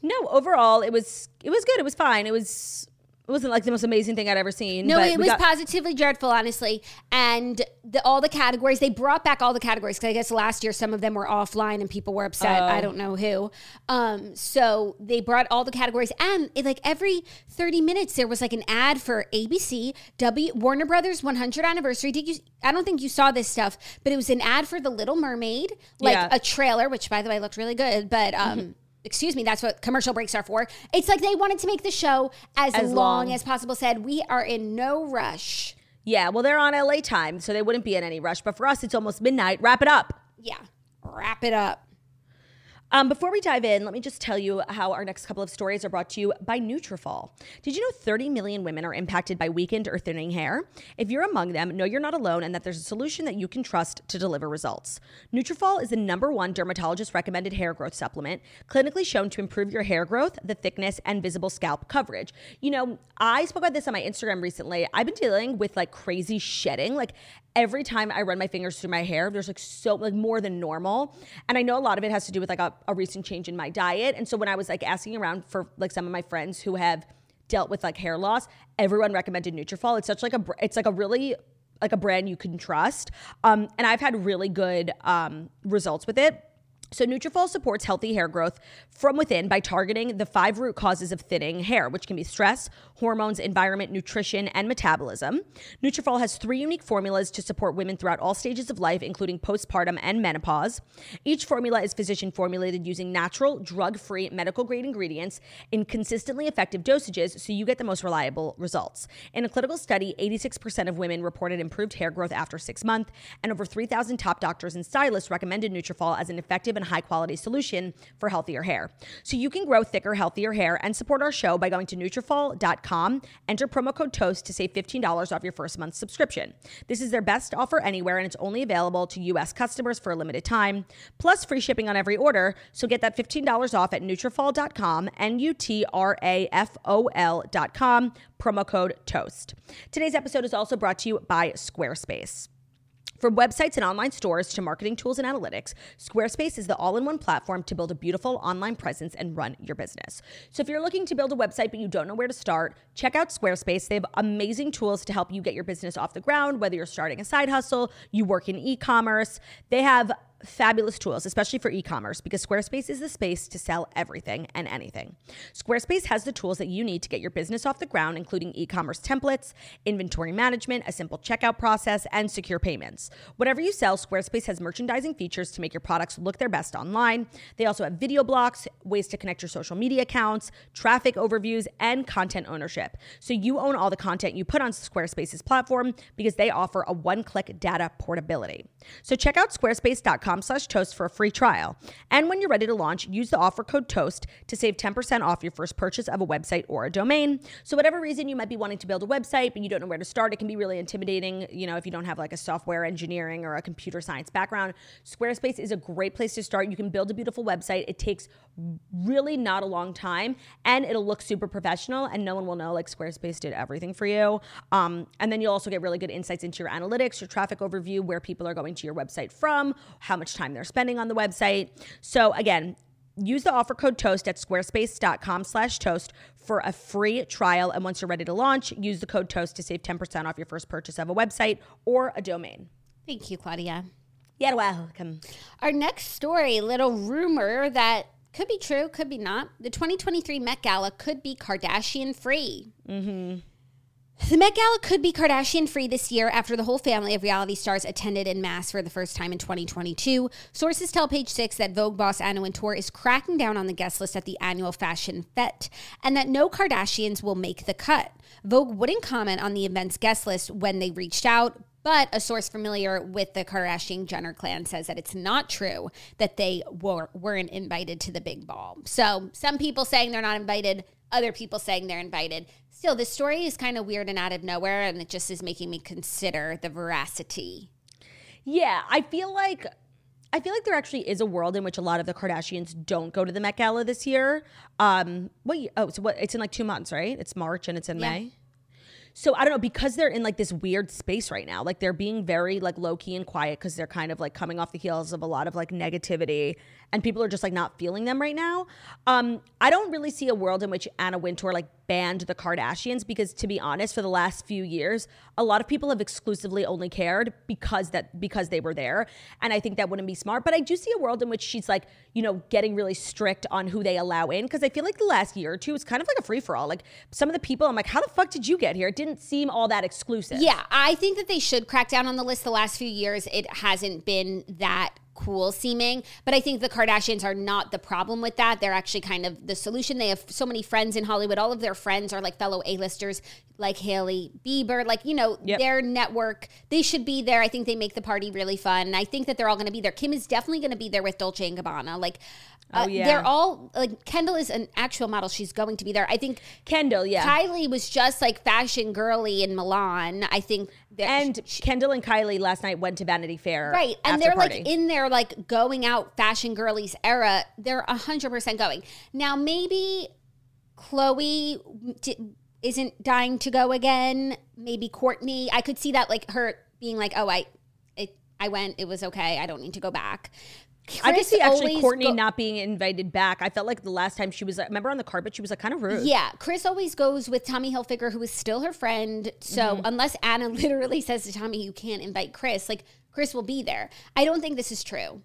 No, overall it was it was good. It was fine. It was it wasn't like the most amazing thing I'd ever seen. No, it was got- positively dreadful, honestly. And the, all the categories, they brought back all the categories because I guess last year some of them were offline and people were upset. Oh. I don't know who. Um, so they brought all the categories, and it, like every thirty minutes there was like an ad for ABC, W Warner Brothers 100 anniversary. Did you? I don't think you saw this stuff, but it was an ad for The Little Mermaid, like Yeah. a trailer, which by the way looked really good, but um. Excuse me, that's what commercial breaks are for. It's like they wanted to make the show as, As long long. as possible. Said we are in no rush. Yeah, well they're on LA time, so they wouldn't be in any rush. But for us, it's almost midnight. Wrap it up. Yeah, wrap it up. Um, before we dive in, let me just tell you how our next couple of stories are brought to you by Nutrafol. Did you know 30 million women are impacted by weakened or thinning hair? If you're among them, know you're not alone and that there's a solution that you can trust to deliver results. Nutrafol is the number one dermatologist recommended hair growth supplement, clinically shown to improve your hair growth, the thickness, and visible scalp coverage. You know, I spoke about this on my Instagram recently. I've been dealing with like crazy shedding. Like every time I run my fingers through my hair, there's like so like more than normal. And I know a lot of it has to do with like a, a recent change in my diet. And so when I was like asking around for like some of my friends who have dealt with like hair loss, everyone recommended Nutrafol. It's such like a it's like a really like a brand you can trust. Um, and I've had really good um, results with it. So Nutrafol supports healthy hair growth from within by targeting the five root causes of thinning hair, which can be stress, hormones, environment, nutrition, and metabolism. Nutrafol has three unique formulas to support women throughout all stages of life, including postpartum and menopause. Each formula is physician formulated using natural, drug-free, medical-grade ingredients in consistently effective dosages, so you get the most reliable results. In a clinical study, 86% of women reported improved hair growth after six months, and over 3,000 top doctors and stylists recommended Nutrafol as an effective and high quality solution for healthier hair. So you can grow thicker, healthier hair and support our show by going to Nutrafol.com, enter promo code TOAST to save $15 off your first month's subscription. This is their best offer anywhere, and it's only available to U.S. customers for a limited time, plus free shipping on every order. So get that $15 off at Nutrafol.com, N-U-T-R-A-F-O-L.com, promo code TOAST. Today's episode is also brought to you by Squarespace. From websites and online stores to marketing tools and analytics, Squarespace is the all in one platform to build a beautiful online presence and run your business. So, if you're looking to build a website but you don't know where to start, check out Squarespace. They have amazing tools to help you get your business off the ground, whether you're starting a side hustle, you work in e commerce. They have fabulous tools, especially for e commerce, because Squarespace is the space to sell everything and anything. Squarespace has the tools that you need to get your business off the ground, including e commerce templates, inventory management, a simple checkout process, and secure payments. Whatever you sell, Squarespace has merchandising features to make your products look their best online. They also have video blocks, ways to connect your social media accounts, traffic overviews, and content ownership. So you own all the content you put on Squarespace's platform because they offer a one click data portability. So check out squarespace.com slash toast for a free trial. And when you're ready to launch, use the offer code TOAST to save 10% off your first purchase of a website or a domain. So whatever reason you might be wanting to build a website, but you don't know where to start, it can be really intimidating, you know, if you don't have like a software engineering or a computer science background. Squarespace is a great place to start. You can build a beautiful website. It takes really not a long time and it'll look super professional and no one will know like Squarespace did everything for you. Um, and then you'll also get really good insights into your analytics, your traffic overview, where people are going to your website from, how much time they're spending on the website. So again, use the offer code toast at squarespace.com slash toast for a free trial and once you're ready to launch use the code toast to save 10% off your first purchase of a website or a domain Thank you, Claudia. you're welcome Our next story, little rumor that could be true, could be not. The 2023 Met Gala could be Kardashian free. Mm-hmm. The Met Gala could be Kardashian free this year after the whole family of reality stars attended in mass for the first time in 2022. Sources tell Page Six that Vogue boss Anna Wintour is cracking down on the guest list at the annual fashion fete and that no Kardashians will make the cut. Vogue wouldn't comment on the event's guest list when they reached out, but a source familiar with the Kardashian Jenner clan says that it's not true that they were, weren't invited to the big ball. So some people saying they're not invited, other people saying they're invited. Still, this story is kind of weird and out of nowhere, and it just is making me consider the veracity. Yeah, I feel like I feel like there actually is a world in which a lot of the Kardashians don't go to the Met Gala this year. Um, what? Oh, so what? It's in like two months, right? It's March and it's in Yeah. May. So I don't know because they're in like this weird space right now. Like they're being very like low key and quiet because they're kind of like coming off the heels of a lot of like negativity, and people are just like not feeling them right now. Um, I don't really see a world in which Anna Wintour like banned the Kardashians because to be honest, for the last few years, a lot of people have exclusively only cared because that because they were there, and I think that wouldn't be smart. But I do see a world in which she's like you know getting really strict on who they allow in because I feel like the last year or two is kind of like a free for all. Like some of the people, I'm like, how the fuck did you get here? It didn't seem all that exclusive. Yeah, I think that they should crack down on the list. The last few years, it hasn't been that cool seeming, but I think the Kardashians are not the problem with that. They're actually kind of the solution. They have so many friends in Hollywood. All of their friends are like fellow A-listers, like Hailey Bieber, like you know Yep. their network. They should be there. I think they make the party really fun. And I think that they're all going to be there. Kim is definitely going to be there with Dolce and Gabbana. Like, uh, Oh, yeah. they're all like Kendall is an actual model. She's going to be there. I think Kendall, yeah. Kylie was just like fashion girly in Milan. I think and Kendall and Kylie last night went to Vanity Fair. right, and they're party. like in their like going out fashion girlies era. They're hundred percent going now. Maybe Khloé di- isn't dying to go again. Maybe Kourtney. I could see that like her being like, oh, I, it, I went. It was okay. I don't need to go back. I could Kris see actually Kourtney go- not being invited back. I felt like the last time she was, remember on the carpet, she was like kind of rude. Yeah, Kris always goes with Tommy Hilfiger, who is still her friend. So Mm-hmm. unless Anna *laughs* literally says to Tommy, "You can't invite Kris," like Kris will be there. I don't think this is true.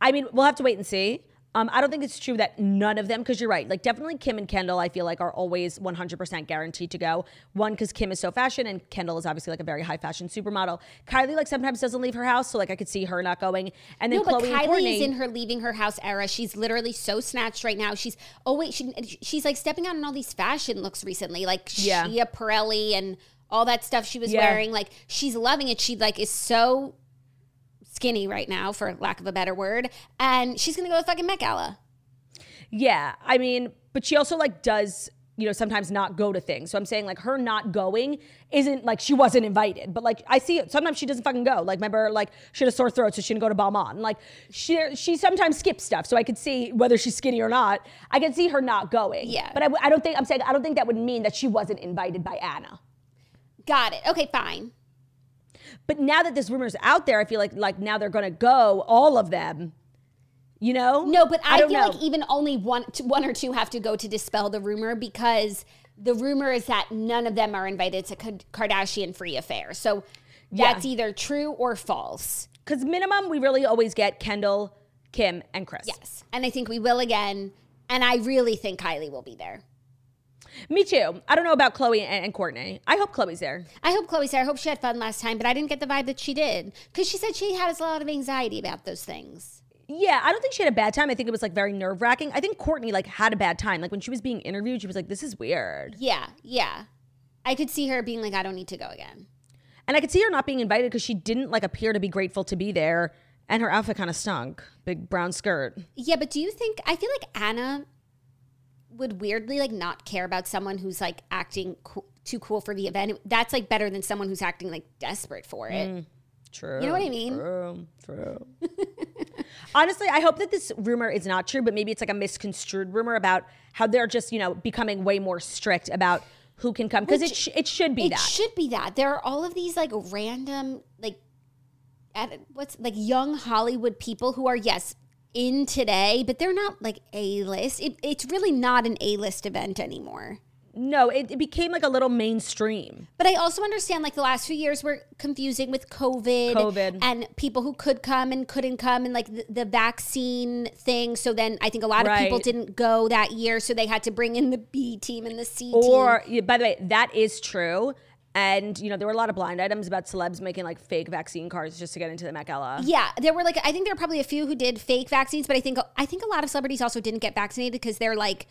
I mean, we'll have to wait and see. Um, I don't think it's true that none of them, because you're right. Like, definitely Kim and Kendall, I feel like are always 100% guaranteed to go. One, because Kim is so fashion, and Kendall is obviously like a very high fashion supermodel. Kylie, like, sometimes doesn't leave her house, so like I could see her not going. And then No, but Khloé and Kylie Kourtney. is in her leaving her house era. She's literally so snatched right now. She's oh wait, she, she's like stepping out in all these fashion looks recently, like Yeah. Schiaparelli and all that stuff she was Yeah. wearing. Like she's loving it. She like is so skinny right now, for lack of a better word, and she's gonna go to fucking Met Gala. Yeah, I mean, but she also like does you know sometimes not go to things. So I'm saying like her not going isn't like she wasn't invited, but like I see it sometimes she doesn't fucking go. Like remember like she had a sore throat so she didn't go to Balmain. Like she she sometimes skips stuff. So I could see whether she's skinny or not. I can see her not going. Yeah. but I, I don't think I'm saying I don't think that would mean that she wasn't invited by Anna. Got it. Okay, fine. But now that this rumor's out there, I feel like like now they're gonna go all of them. You know? No, but I, don't feel know. like even only one, one or two have to go to dispel the rumor because the rumor is that none of them are invited to Ka- Kardashian free affair. So Yeah. that's either true or false. Because minimum, we really always get Kendall, Kim, and Kris. Yes. And I think we will again. And I really think Kylie will be there. Me too. I don't know about Khloé and, and Kourtney. I hope Khloé's there. I hope Khloé's there. I hope she had fun last time, but I didn't get the vibe that she did. Because she said she has a lot of anxiety about those things. Yeah, I don't think she had a bad time. I think it was like very nerve wracking. I think Kourtney like had a bad time. Like when she was being interviewed, she was like, "This is weird," Yeah, yeah. I could see her being like, I don't need to go again. and I could see her not being invited because she didn't like appear to be grateful to be there, and her outfit kind of stunk. Big brown skirt. Yeah, but do you think I feel like Anna would weirdly like not care about someone who's like acting co- too cool for the event? That's like better than someone who's acting like desperate for it. Mm, true. You know what I mean? True. True. *laughs* Honestly, I hope that this rumor is not true, but maybe it's like a misconstrued rumor about how they're just you know becoming way more strict about who can come because it sh- it should be It that. should be that. There are all of these like random like at, what's like young Hollywood people who are yes in today, but they're not like A list. It, it's really not an A list event anymore. no, it, it became like a little mainstream. But I also understand like the last few years were confusing with COVID, COVID. and people who could come and couldn't come and like the, the vaccine thing. So then I think a lot of people didn't go that year, so they had to bring in the B team and the C Or team. yeah, by the way, that is true. And you know there were a lot of blind items about celebs making like fake vaccine cards just to get into the Met Gala. Yeah, there were like I think there were probably a few who did fake vaccines, but I think I think a lot of celebrities also didn't get vaccinated because they're like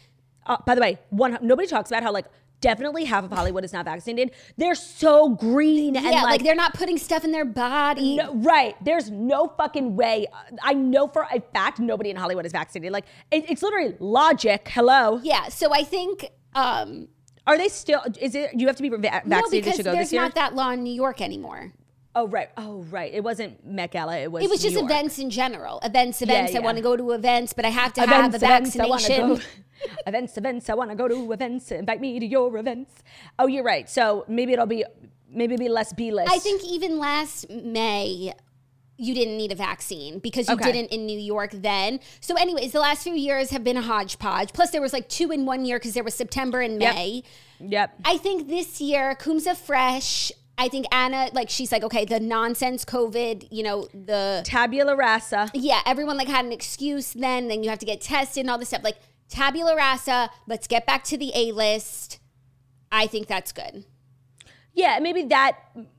Uh, by the way, one nobody talks about how like definitely half of Hollywood is not vaccinated. They're so green and yeah, like, like, they're not putting stuff in their body. no, right. There's no fucking way. I know for a fact nobody in Hollywood is vaccinated. Like it, it's literally logic. Hello. Yeah, so I think um Are they still? Is it? You have to be va- no vaccinated because to go there's this year. not that law in New York anymore. oh right. Oh right. It wasn't Met Gala. It was. It was just events in general. Events, events. I yeah. want to go to events, but I have to events, have a events, vaccination. *laughs* events, events. I want to go to events. Invite me to your events. Oh, you're right. So maybe it'll be maybe be less B list. I think even last May, you didn't need a vaccine because you Okay. didn't in New York then. So, anyways, the last few years have been a hodgepodge. Plus, there was like two in one year because there was September and Yep. May. Yep. I think this year, Kumsa Fresh. I think Anna, like, she's like, okay, the nonsense COVID, you know, the Tabula rasa. yeah, everyone like had an excuse then, then you have to get tested and all this stuff. Like tabula rasa, let's get back to the A list. I think that's good. Yeah, maybe that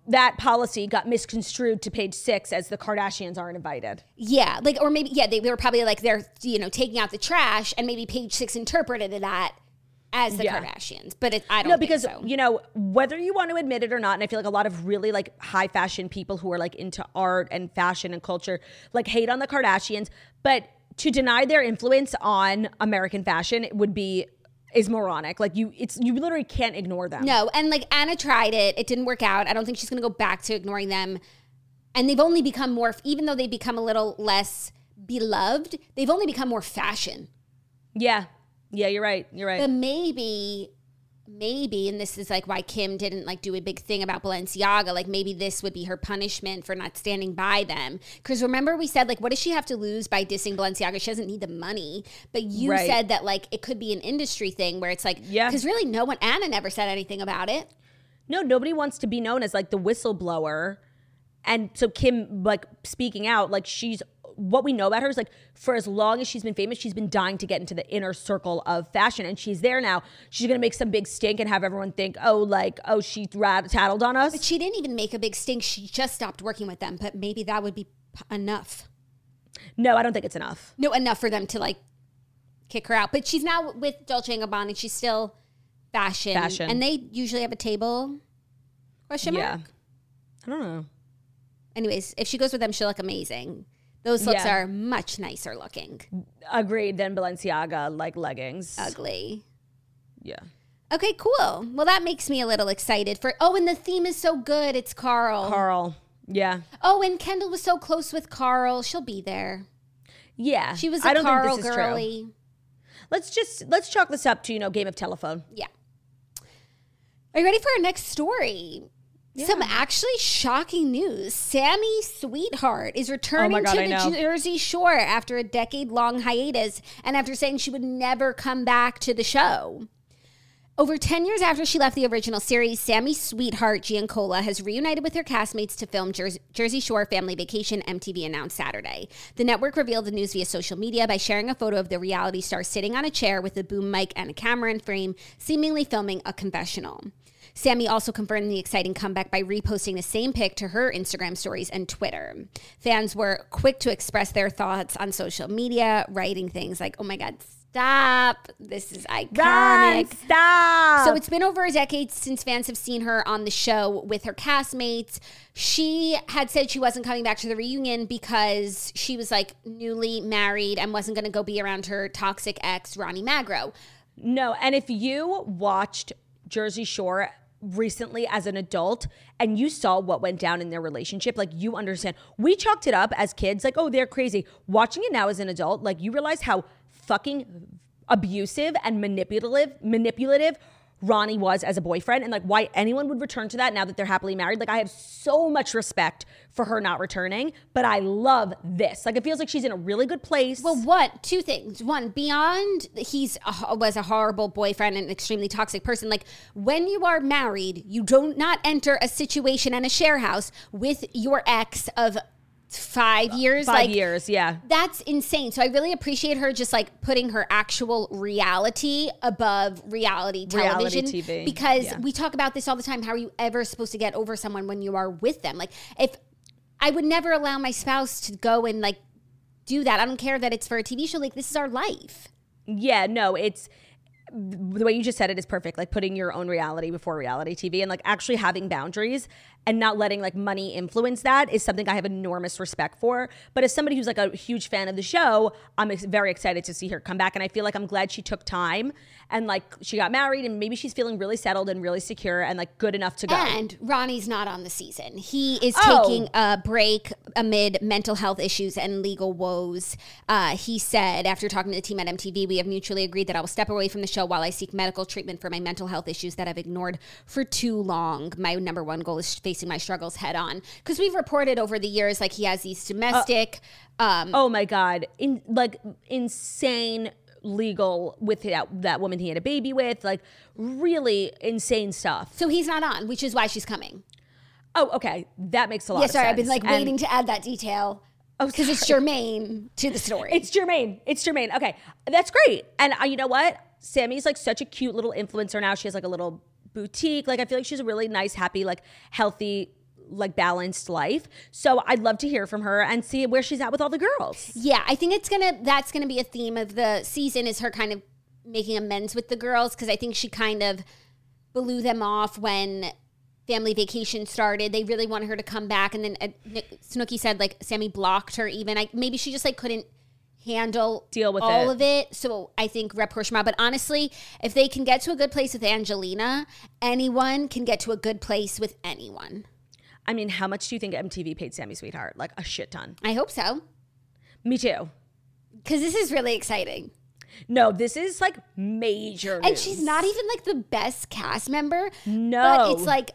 that policy got misconstrued to page six as the Kardashians aren't invited. Yeah, like or maybe yeah, they, they were probably like they're you know taking out the trash, and maybe Page Six interpreted that as the Yeah. Kardashians, but it, I don't know. No, because so. you know whether you want to admit it or not, and I feel like a lot of really like high fashion people who are like into art and fashion and culture like hate on the Kardashians, but to deny their influence on American fashion would be is moronic. Like you, it's you literally can't ignore them. no, and like Anna tried it, it didn't work out. I don't think she's gonna go back to ignoring them, and they've only become more, even though they become a little less beloved, they've only become more fashion. Yeah, yeah, you're right. You're right. But maybe, maybe, and this is like why Kim didn't like do a big thing about Balenciaga. Like maybe this would be her punishment for not standing by them. Because remember we said like, what does she have to lose by dissing Balenciaga? She doesn't need the money. But you Right. said that like it could be an industry thing where it's like, Yeah. Because really, no one. Anna never said anything about it. No, nobody wants to be known as like the whistleblower. And so Kim, like speaking out, like she's what we know about her is like for as long as she's been famous, she's been dying to get into the inner circle of fashion, and she's there now. She's gonna make some big stink and have everyone think, oh, like oh, she rat- tattled on us. But she didn't even make a big stink. She just stopped working with them. But maybe that would be p- enough. no, I don't think it's enough. No, enough for them to like kick her out. But she's now with Dolce and Gabbana. and She's still fashion. Fashion. And they usually have a table. Question mark. Yeah, I don't know. Anyways, if she goes with them, she'll look amazing. Those looks Yeah. are much nicer looking. Agreed. than Balenciaga like leggings. Ugly. yeah. Okay, cool. Well, that makes me a little excited for. Oh, and the theme is so good. It's Karl. Karl. Yeah. Oh, and Kendall was so close with Karl. She'll be there. Yeah. She was I a don't Karl think this is true. Let's just let's chalk this up to you know game of telephone. Yeah. Are you ready for our next story? Some actually shocking news. Sammi Sweetheart is oh returning Oh God, to I the know. Jersey Shore after a decade long hiatus and after saying she would never come back to the show. Over 10 years after she left the original series, Sammi sweetheart, Giancola, has reunited with her castmates to film Jersey, Jersey Shore Family Vacation, MTV announced Saturday. The network revealed the news via social media by sharing a photo of the reality star sitting on a chair with a boom mic and a camera in frame, seemingly filming a confessional. Sammi also confirmed the exciting comeback by reposting the same pic to her Instagram stories and Twitter. Fans were quick to express their thoughts on social media, writing things like, oh my God, stop. This is iconic. Run, stop. So it's been over a decade since fans have seen her on the show with her castmates. She had said she wasn't coming back to the reunion because she was like newly married and wasn't going to go be around her toxic ex, Ronnie Magro. No, and if you watched Jersey Shore recently as an adult and you saw what went down in their relationship, like you understand. We chalked it up as kids, like, oh, they're crazy. Watching it now as an adult, like you realize how fucking abusive and manipulative, manipulative Ronnie was as a boyfriend and like why anyone would return to that now that they're happily married. Like I have so much respect for her not returning, but I love this. Like it feels like she's in a really good place. Well, what? Two things. One, beyond he's a, was a horrible boyfriend and an extremely toxic person. Like when you are married, you do not not enter a situation and a share house with your ex of five years. Five like, years, yeah. That's insane. So I really appreciate her just like putting her actual reality above reality Reality television. TV, Because yeah. we talk about this all the time. How are you ever supposed to get over someone when you are with them? Like if I would never allow my spouse to go and like do that. I don't care that it's for a TV show. Like this is our life. Yeah, no, it's the way you just said it is perfect. Like putting your own reality before reality TV and like actually having boundaries and not letting like money influence that is something I have enormous respect for. But as somebody who's like a huge fan of the show, I'm ex- very excited to see her come back. And I feel like I'm glad she took time and like she got married and maybe she's feeling really settled and really secure and like good enough to go. And Ronnie's not on the season. He is Oh. taking a break amid mental health issues and legal woes. Uh, he said, after talking to the team at MTV, we have mutually agreed that I will step away from the show while I seek medical treatment for my mental health issues that I've ignored for too long. My number one goal is facing my struggles head on. Because we've reported over the years, like he has these domestic. um, Oh my god, in like insane legal with that that woman he had a baby with, like really insane stuff. so he's not on, which is why she's coming. Oh, okay, that makes a lot. Yeah, of sorry, I've been like And- waiting to add that detail. Oh, Because it's germane to the story. It's Jermaine. It's Jermaine. Okay, that's great. And uh, you know what? Sammi's like such a cute little influencer now. She has like a little boutique. Like I feel like she's a really nice, happy, like healthy, like balanced life. So I'd love to hear from her and see where she's at with all the girls. Yeah, I think it's gonna that's gonna be a theme of the season is her kind of making amends with the girls because I think she kind of blew them off when family vacation started. They really wanted her to come back, and then uh, Snooki said like Sammi blocked her. Even I maybe she just like couldn't handle Deal with all it. of it. So I think rapprochement. But honestly, if they can get to a good place with Angelina, anyone can get to a good place with anyone. I mean, how much do you think MTV paid Sammi Sweetheart? Like a shit ton. I hope so Me too. because this is really exciting. No, this is like major. And she's not even like the best cast member. No. But it's like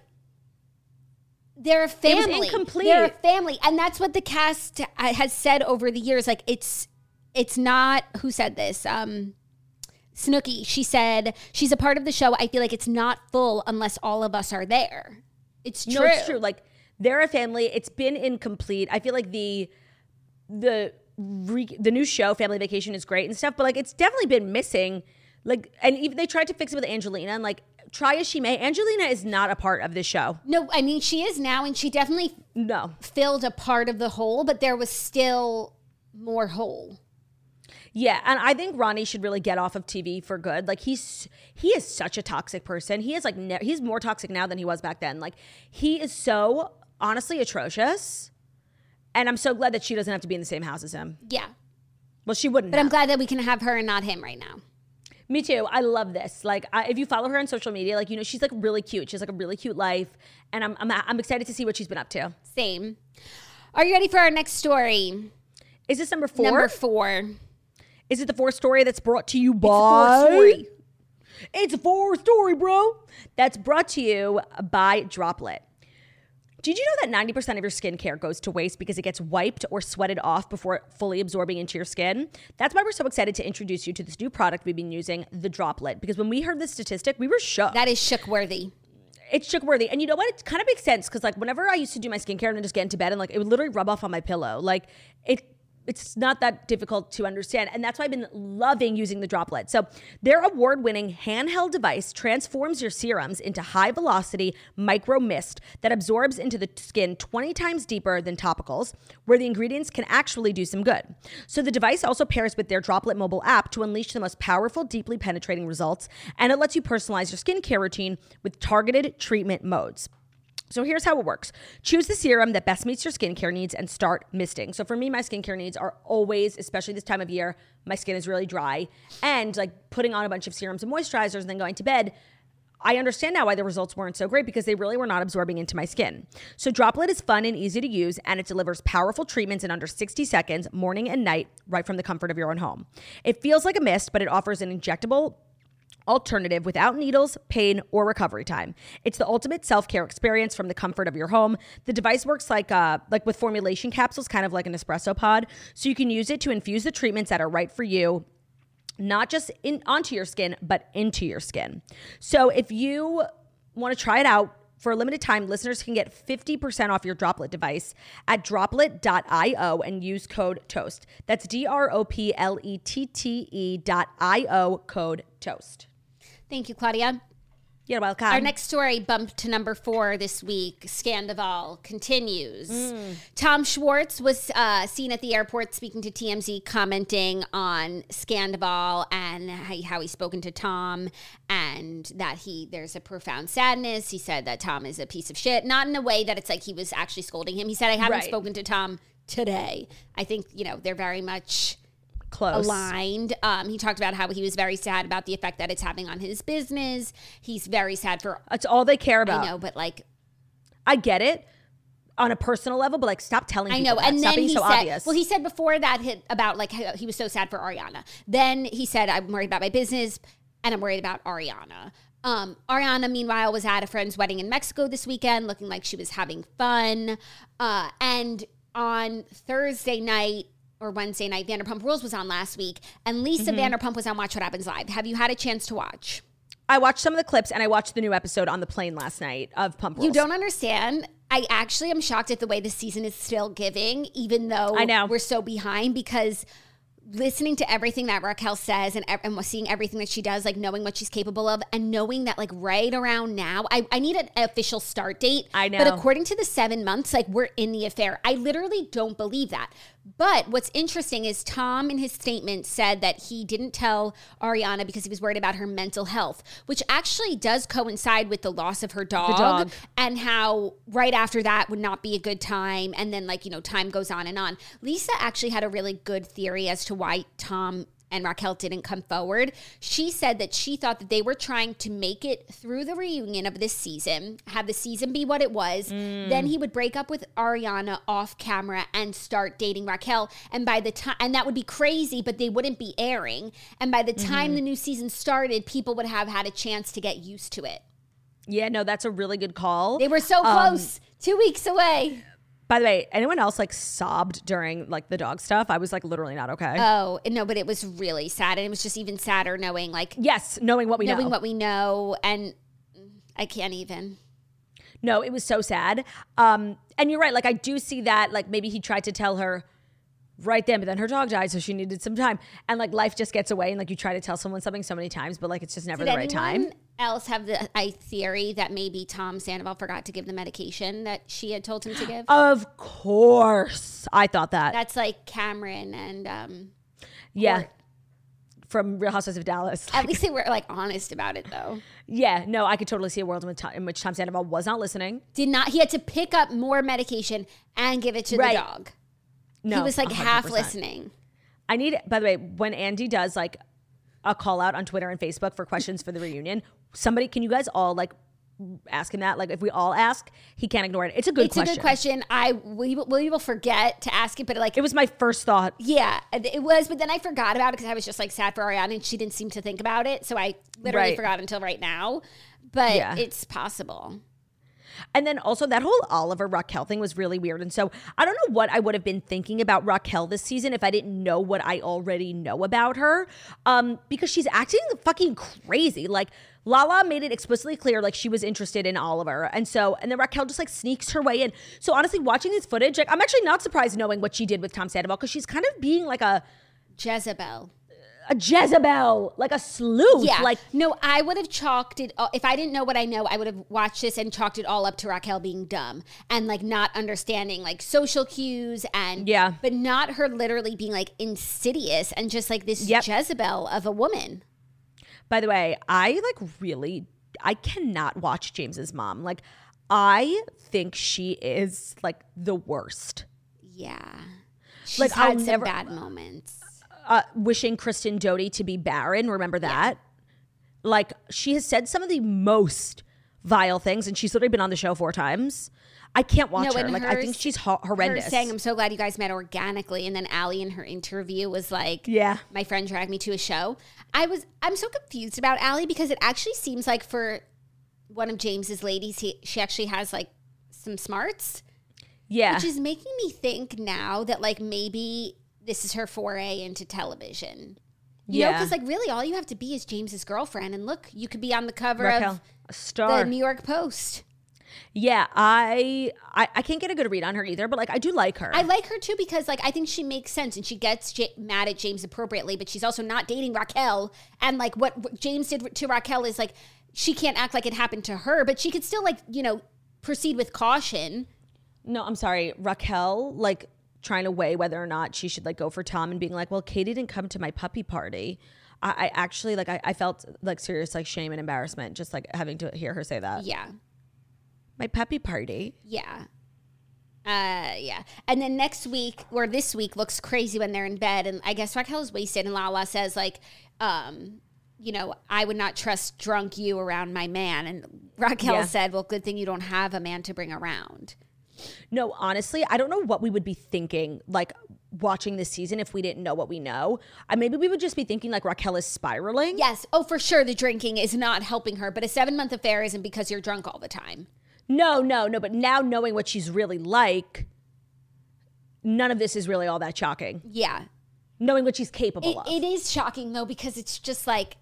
they're a was family. incomplete. They're a family. And that's what the cast uh, has said over the years. Like it's it's not who said this? Um Snooki, she said she's a part of the show. I feel like it's not full unless all of us are there. It's true. No, it's true. Like they're a family. It's been incomplete. I feel like the the re, the new show Family Vacation is great and stuff, but like it's definitely been missing. Like, and even they tried to fix it with Angelina, and like try as she may, Angelina is not a part of this show. No, I mean she is now and she definitely No. filled a part of the whole, but there was still more whole. Yeah, and I think Ronnie should really get off of TV for good. Like he's he is such a toxic person. He is like ne- he's more toxic now than he was back then. Like he is so honestly atrocious. And I'm so glad that she doesn't have to be in the same house as him. Yeah. Well, she wouldn't. But I'm glad that we can have her and not him right now. Me too. I love this. Like, I, if you follow her on social media, like you know, she's like really cute. She has like a really cute life, and I'm I'm I'm excited to see what she's been up to. Same. Are you ready for our next story? Is this number four? Number four. Is it the fourth story that's brought to you by? It's Fourth story. It's a four story, bro. That's brought to you by Droplet. Did you know that 90% of your skincare goes to waste because it gets wiped or sweated off before fully absorbing into your skin? That's why we're so excited to introduce you to this new product we've been using, the Droplet. Because when we heard this statistic, we were shook. That is shook worthy. it's shook worthy. And you know what? It kind of makes sense because like whenever I used to do my skincare and then just get into bed and like it would literally rub off on my pillow. Like it it's not that difficult to understand. And that's why I've been loving using the droplet. So, their award winning handheld device transforms your serums into high velocity micro mist that absorbs into the skin 20 times deeper than topicals, where the ingredients can actually do some good. So, the device also pairs with their droplet mobile app to unleash the most powerful, deeply penetrating results. And it lets you personalize your skincare routine with targeted treatment modes. So here's how it works. Choose the serum that best meets your skincare needs and start misting. So for me, my skincare needs are always, especially this time of year, my skin is really dry. And like putting on a bunch of serums and moisturizers and then going to bed, I understand now why the results weren't so great because they really were not absorbing into my skin. So Droplet is fun and easy to use and it delivers powerful treatments in under 60 seconds, morning and night, right from the comfort of your own home. It feels like a mist, but it offers an injectable alternative without needles, pain, or recovery time. It's the ultimate self-care experience from the comfort of your home. The device works like uh, like with formulation capsules, kind of like an espresso pod, so you can use it to infuse the treatments that are right for you not just in onto your skin but into your skin. So if you want to try it out for a limited time, listeners can get 50% off your Droplette device at droplette.io and use code TOAST. That's D R O P L E T T E dot I O code TOAST. Thank you, Claudia. You're welcome. Our next story bumped to number four this week. Scandoval continues. Mm. Tom Schwartz was uh, seen at the airport speaking to TMZ, commenting on Scandoval and how, how he's spoken to Tom, and that he there's a profound sadness. He said that Tom is a piece of shit, not in a way that it's like he was actually scolding him. He said, "I haven't Right. spoken to Tom today." I think you know they're very much Close. aligned. Um, he talked about how he was very sad about the effect that it's having on his business. He's very sad for That's all they care about. I know, but like I get it on a personal level, but like stop telling I know. that. And stop then being he so said, obvious. well, he said before that hit about like he was so sad for Ariana. Then he said, I'm worried about my business and I'm worried about Ariana. Um, Ariana, meanwhile, was at a friend's wedding in Mexico this weekend, looking like she was having fun. Uh, and on Thursday night or Wednesday night, Vanderpump Rules was on last week, and Lisa Mm-hmm. Vanderpump was on Watch What Happens Live. Have you had a chance to watch? I watched some of the clips and I watched the new episode on the plane last night of Pump Rules. You don't understand. I actually am shocked at the way the season is still giving, even though I know. we're so behind because listening to everything that Raquel says and, and seeing everything that she does, like knowing what she's capable of and knowing that like right around now, I, I need an official start date. I know. But according to the seven months, like we're in the affair. I literally don't believe that. But what's interesting is Tom in his statement said that he didn't tell Ariana because he was worried about her mental health, which actually does coincide with the loss of her dog, dog. and how right after that would not be a good time. And then, like, you know, time goes on and on. Lisa actually had a really good theory as to why Tom and Raquel didn't come forward. She said that she thought that they were trying to make it through the reunion of this season, have the season be what it was. Then he would break up with Ariana off camera and start dating Raquel. And by the time, and that would be crazy, but they wouldn't be airing. And by the time the new season started, people would have had a chance to get used to it. Yeah, no, that's a really good call. They were so Um, close, two weeks away. By the way, anyone else like sobbed during like the dog stuff? I was like literally not okay. Oh no, but it was really sad, and it was just even sadder knowing like yes, knowing what we knowing know. what we know, and I can't even. no, it was so sad. Um, and you're right. Like I do see that. Like maybe he tried to tell her right then, but then her dog died, so she needed some time. And like life just gets away, and like you try to tell someone something so many times, but like it's just never Did the right time. Else have the I theory that maybe Tom Sandoval forgot to give the medication that she had told him to give? Of course, I thought that. That's like Cameron and um. yeah. From Real Housewives of Dallas. At least they were like honest about it though. Yeah, no, I could totally see a world in which, Tom, in which Tom Sandoval was not listening. Did not. He had to pick up more medication and give it to Right. the dog. No, he was like half 100%. listening. I need, by the way, when Andy does like a call out on Twitter and Facebook for questions for the reunion, somebody, can you guys all like ask him that? Like, if we all ask, he can't ignore it. It's a good It's question. a good question. I we, we will forget to ask it, but like It was my first thought. Yeah, it was, but then I forgot about it because I was just like sad for Ariana and she didn't seem to think about it. So I literally Right. forgot until right now. But Yeah. it's possible. And then also that whole Oliver Raquel thing was really weird. And so I don't know what I would have been thinking about Raquel this season if I didn't know what I already know about her. Um, because she's acting fucking crazy. Like Lala made it explicitly clear like she was interested in Oliver. And so and then Raquel just like sneaks her way in. So honestly, watching this footage, like I'm actually not surprised knowing what she did with Tom Sandoval because she's kind of being like a Jezebel. A Jezebel, like a sleuth. Yeah. Like no, I would have chalked it. If I didn't know what I know, I would have watched this and chalked it all up to Raquel being dumb and like not understanding like social cues and Yeah. but not her literally being like insidious and just like this Yep. Jezebel of a woman. By the way, I like really I cannot watch James's mom. Like I think she is like the worst. Yeah, she's Like, had I'll some never- bad moments. Uh wishing Kristen Doute to be barren, remember that? Like she has said some of the most vile things and she's literally been on the show four times. I can't watch her. and Like I think she's ho- horrendous. Saying, "I'm so glad you guys met organically," and then Allie in her interview was like, Yeah. my friend dragged me to a show." I was, I'm so confused about Allie because it actually seems like for one of James's ladies, he, she actually has like some smarts, yeah. which is making me think now that like maybe this is her foray into television. You know, because like really, all you have to be is James's girlfriend, and look, you could be on the cover Raquel, of a star. the New York Post. yeah, I, I I can't get a good read on her either, but like I do like her. I like her too because like I think she makes sense and she gets J- mad at James appropriately, but she's also not dating Raquel. And like what what James did to Raquel is like she can't act like it happened to her, but she could still like you know proceed with caution. No, I'm sorry. Raquel, like trying to weigh whether or not she should like go for Tom and being like, well, Katie didn't come to my puppy party. I, I actually like I, I felt like serious like shame and embarrassment just like having to hear her say that. Yeah, My puppy party. yeah, uh, yeah. And then next week or this week looks crazy when they're in bed, and I guess Raquel is wasted, and Lala says like, um. You know, I would not trust drunk you around my man. And Raquel Yeah. said, Well, good thing you don't have a man to bring around. No, honestly, I don't know what we would be thinking like watching this season if we didn't know what we know. I maybe we would just be thinking like Raquel is spiraling. Yes. Oh, for sure. The drinking is not helping her, but a seven month affair isn't because you're drunk all the time. No, no, no. But now knowing what she's really like, none of this is really all that shocking. Yeah. Knowing what she's capable It, of. it is shocking, though, because it's just like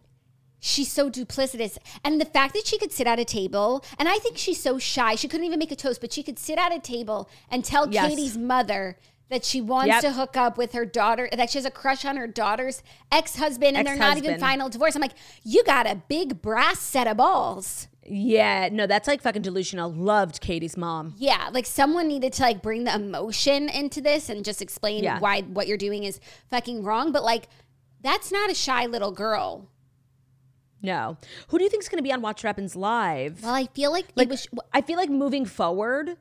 she's so duplicitous. And the fact that she could sit at a table, and I think she's so shy, she couldn't even make a toast, but she could sit at a table and tell Yes. Katie's mother. That she wants Yep. to hook up with her daughter, that she has a crush on her daughter's ex husband, and they're not even final divorce. I'm like, you got a big brass set of balls. yeah, no, that's like fucking delusional. Loved Katie's mom. Yeah, like someone needed to like bring the emotion into this and just explain Yeah. why what you're doing is fucking wrong. But like, that's not a shy little girl. No. Who do you think is going to be on Watch What Happens Live? Well, I feel like, like, was. I feel like moving forward,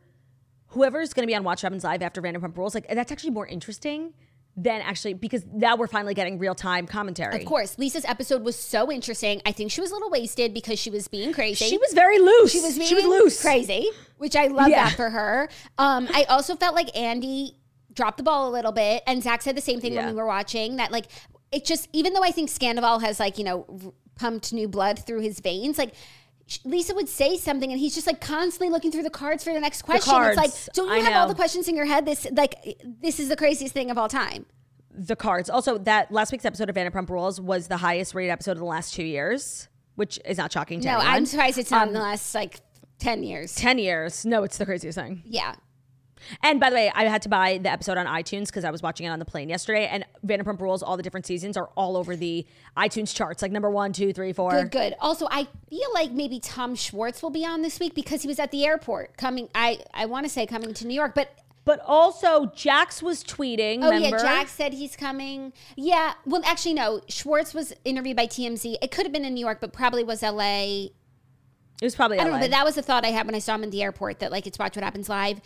whoever's going to be on Watch What Happens Live after Vanderpump Rules, like that's actually more interesting than actually because now we're finally getting real time commentary. Of course, Lisa's episode was so interesting. I think she was a little wasted because she was being crazy. She was very loose. She was being she was loose. crazy, which I love Yeah. that for her. Um, I also felt like Andy dropped the ball a little bit, and Zach said the same thing Yeah. when we were watching. That like it just, even though I think Scandoval has like you know pumped new blood through his veins, like. Lisa would say something, and he's just like constantly looking through the cards for the next question. It's like, don't you I have all the questions in your head? This like this is the craziest thing of all time. The cards. Also, that last week's episode of Vanderpump Rules was the highest rated episode of the last two years, which is not shocking to No, anyone. I'm surprised it's not in Um, the last like ten years. 10 years. No, it's the craziest thing. Yeah. And by the way, I had to buy the episode on iTunes because I was watching it on the plane yesterday. And Vanderpump Rules, all the different seasons are all over the iTunes charts, like number one, two, three, four. Good, good. Also, I feel like maybe Tom Schwartz will be on this week because he was at the airport coming. I I want to say coming to New York, but But also, Jax was tweeting. oh remember? yeah, Jack said he's coming. Yeah, well, actually no. Schwartz was interviewed by TMZ. It could have been in New York, but probably was L.A. It was probably I don't LA. know, but that was the thought I had when I saw him in the airport. That like it's Watch What Happens Live.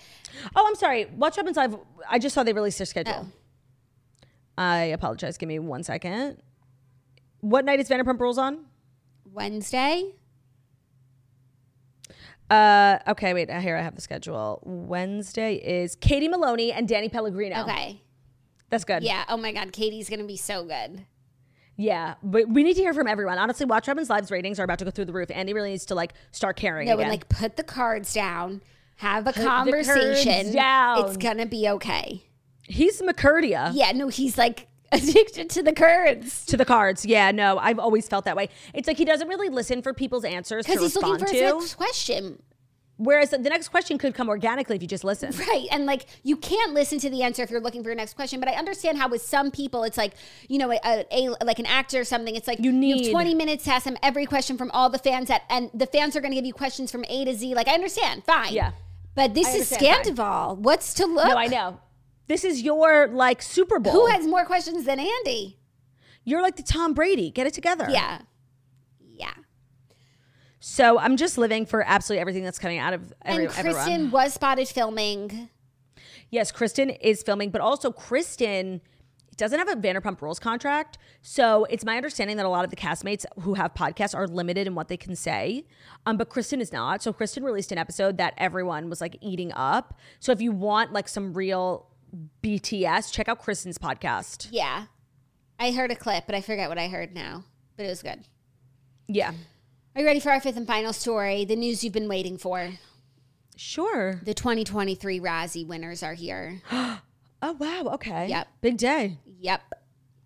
oh, I'm sorry. Watch What Happens Live. I just saw they released their schedule. Oh. I apologize. Give me one second. What night is Vanderpump Rules on? Wednesday. Uh, okay, wait. Here I have the schedule. Wednesday is Katie Maloney and Danny Pellegrino. Okay. That's good. Yeah. Oh my God, Katie's gonna be so good. Yeah, but we need to hear from everyone. Honestly, Watch Robin's Lives ratings are about to go through the roof. Andy really needs to like start caring No, again. and like put the cards down, have a the conversation. down. It's gonna be okay. He's McCurdia Yeah, no, he's like *laughs* addicted to the cards. to the cards. Yeah, no, I've always felt that way. It's like he doesn't really listen for people's answers Because he's looking for to. his next question. Whereas the next question could come organically if you just listen. *laughs* Right. And like you can't listen to the answer if you're looking for your next question. But I understand how with some people it's like, you know, a, a like an actor or something, it's like You have need- 20 minutes to ask them every question from all the fans that and the fans are gonna give you questions from A to Z. Like I understand. Fine. Yeah. But this is understand, fine. Scandoval. What's to look? No, I know. This is your like Super Bowl. Who has more questions than Andy? You're like the Tom Brady. Get it together. Yeah. So I'm just living for absolutely everything that's coming out of every, and Kristen everyone. was spotted filming. Yes, Kristen is filming, but also Kristen doesn't have a Vanderpump Rules contract. So it's my understanding that a lot of the castmates who have podcasts are limited in what they can say. Um, but Kristen is not. So Kristen released an episode that everyone was like eating up. So if you want like some real BTS, check out Kristen's podcast. Yeah. I heard a clip, but I forget what I heard now. But it was good. Yeah. Are you ready for our fifth and final story? The news you've been waiting for. Sure. The 2023 Razzie winners are here. *gasps* Oh wow. Okay. Yep. Big day. Yep.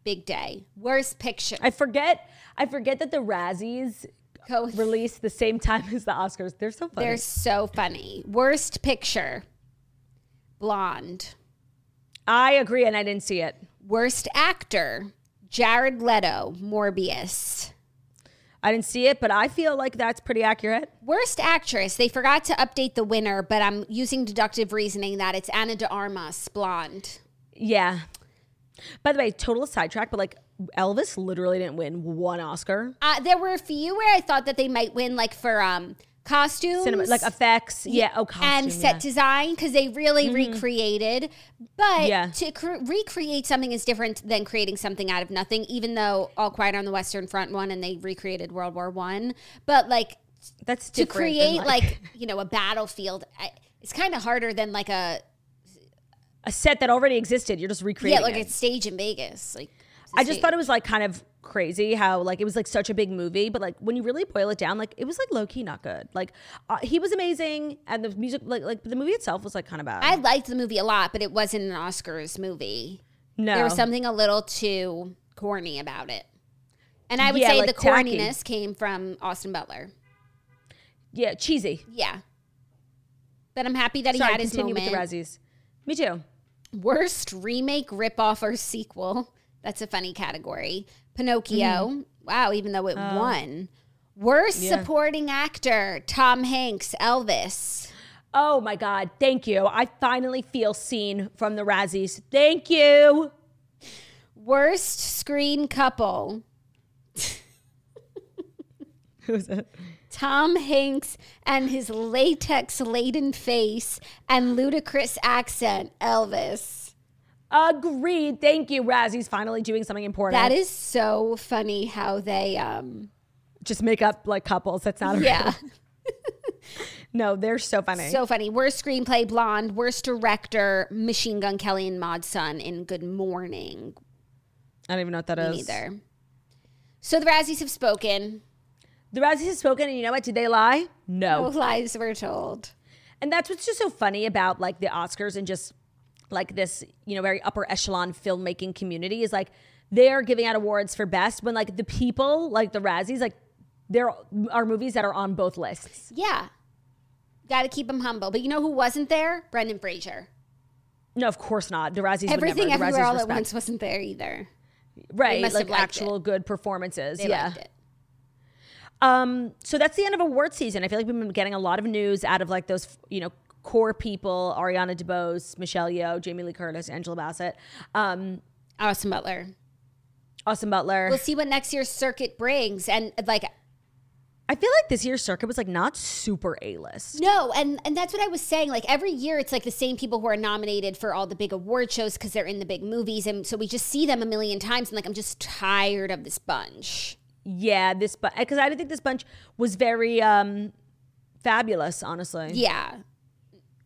Big day. Worst picture. I forget. I forget that the Razzies Go- *laughs* released the same time as the Oscars. They're so funny. They're so funny. Worst picture. Blonde. I agree, and I didn't see it. Worst actor. Jared Leto. Morbius. I didn't see it, but I feel like that's pretty accurate. Worst actress. They forgot to update the winner, but I'm using deductive reasoning that it's Ana de Armas, blonde. Yeah. By the way, total sidetrack, but like Elvis literally didn't win one Oscar. Uh, there were a few where I thought that they might win, like for um costumes, Cinema, like effects. Yeah. Oh, costume, and set yeah. Mm-hmm. design because they really recreated. But Yeah. to cr- recreate something is different than creating something out of nothing. Even though All Quiet on the Western Front one, and they recreated World War One, but like That's to create like, *laughs* you know a battlefield, it's kind of harder than like a a set that already existed. You're just recreating. yeah, like it. a stage in Vegas. Like I just thought it was like kind of crazy how like it was like such a big movie, but like when you really boil it down, like it was like low key not good. Like uh, he was amazing, and the music like like the movie itself was like kind of bad. I liked the movie a lot, but it wasn't an Oscars movie. no, There was something a little too corny about it. And I would Yeah, say like the tacky. corniness came from Austin Butler. yeah, cheesy. Yeah. But I'm happy that he had his continue moment. with the Razzies. Me too. Worst remake, ripoff, or sequel. That's a funny category. Pinocchio. Wow, even though it won. Worst Mm-hmm. Yeah. supporting actor. Tom Hanks, Elvis. Oh my God, thank you. I finally feel seen from the Razzies. Thank you. Worst screen couple. *laughs* Who's it? Tom Hanks and his latex laden face and ludicrous accent, Elvis. Agreed. Thank you. Razzies finally doing something important. That is so funny how they um just make up like couples. That's not a yeah. *laughs* No, they're so funny. So funny. Worst screenplay, Blonde. Worst director, Machine Gun Kelly and Mod Sun in Good Mourning. I don't even know what that is. Me neither. So the Razzies have spoken. The Razzies have spoken, and you know what? Did they lie? No No. lies were told. And that's what's just so funny about like the Oscars and just like this, you know, very upper echelon filmmaking community is like they're giving out awards for best when like the people, like the Razzies, like there are movies that are on both lists. Yeah. Got to keep them humble. But you know who wasn't there? Brendan Fraser. No, of course not. The Razzies Everything would never. The Everywhere Razzies All at. Once wasn't there either. right? must Like actual good performances. They yeah. it. Um, so that's the end of award season. I feel like we've been getting a lot of news out of like those, you know, core people: Ariana DeBose, Michelle Yeoh, Jamie Lee Curtis, Angela Bassett, um, Austin Butler. Austin Butler. We'll see what next year's circuit brings. And like, I feel like this year's circuit was like not super A list. no, and and that's what I was saying. Like every year, it's like the same people who are nominated for all the big award shows because they're in the big movies, and so we just see them a million times. And like, I'm just tired of this bunch. Yeah, this but because I didn't think this bunch was very um fabulous. Honestly, Yeah,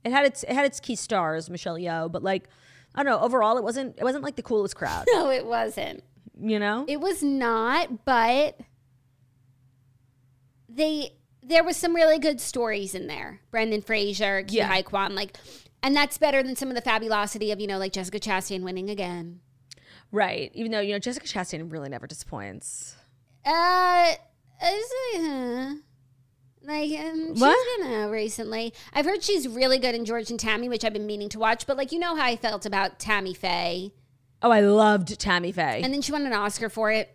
it had its it had its key stars, Michelle Yeoh, but like I don't know. Overall, it wasn't it wasn't like the coolest crowd. *laughs* no, it wasn't. you know? It was not, but they there was some really good stories in there. Brendan Fraser, Ke Yeah. Quan, like, and that's better than some of the fabulosity of you know like Jessica Chastain winning again. right. Even though, you know, Jessica Chastain really never disappoints. Uh, is it, uh, like um, she's What? been uh, recently. I've heard she's really good in George and Tammy, which I've been meaning to watch. But like you know how I felt about Tammy Faye, Oh, I loved Tammy Faye. and then she won an Oscar for it.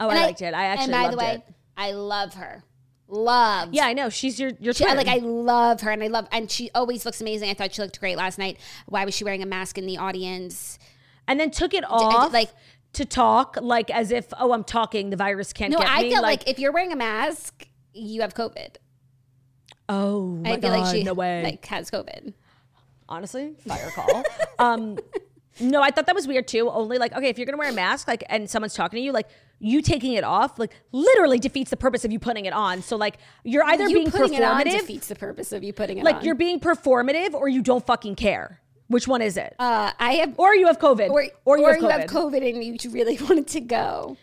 oh, And I liked it. I actually and by the way, it. I love her. Love. Yeah, I know. She's your your She, like I love her, and I love, and she always looks amazing. I thought she looked great last night. Why was she wearing a mask in the audience? and then took it off like- to talk like as if oh I'm talking the virus can't No, get I me. feel like, if you're wearing a mask, you have COVID. oh I feel god like she no way like has COVID. honestly fire call um *laughs* no I thought that was weird too only like okay if you're gonna wear a mask like and someone's talking to you like you taking it off like literally defeats the purpose of you putting it on so like you're either you being putting it on defeats the purpose of you putting it like on. you're being performative or you don't fucking care which one is it Uh, I have, or you have COVID or, or you, have, you COVID. have COVID and you really *laughs* wanted to go.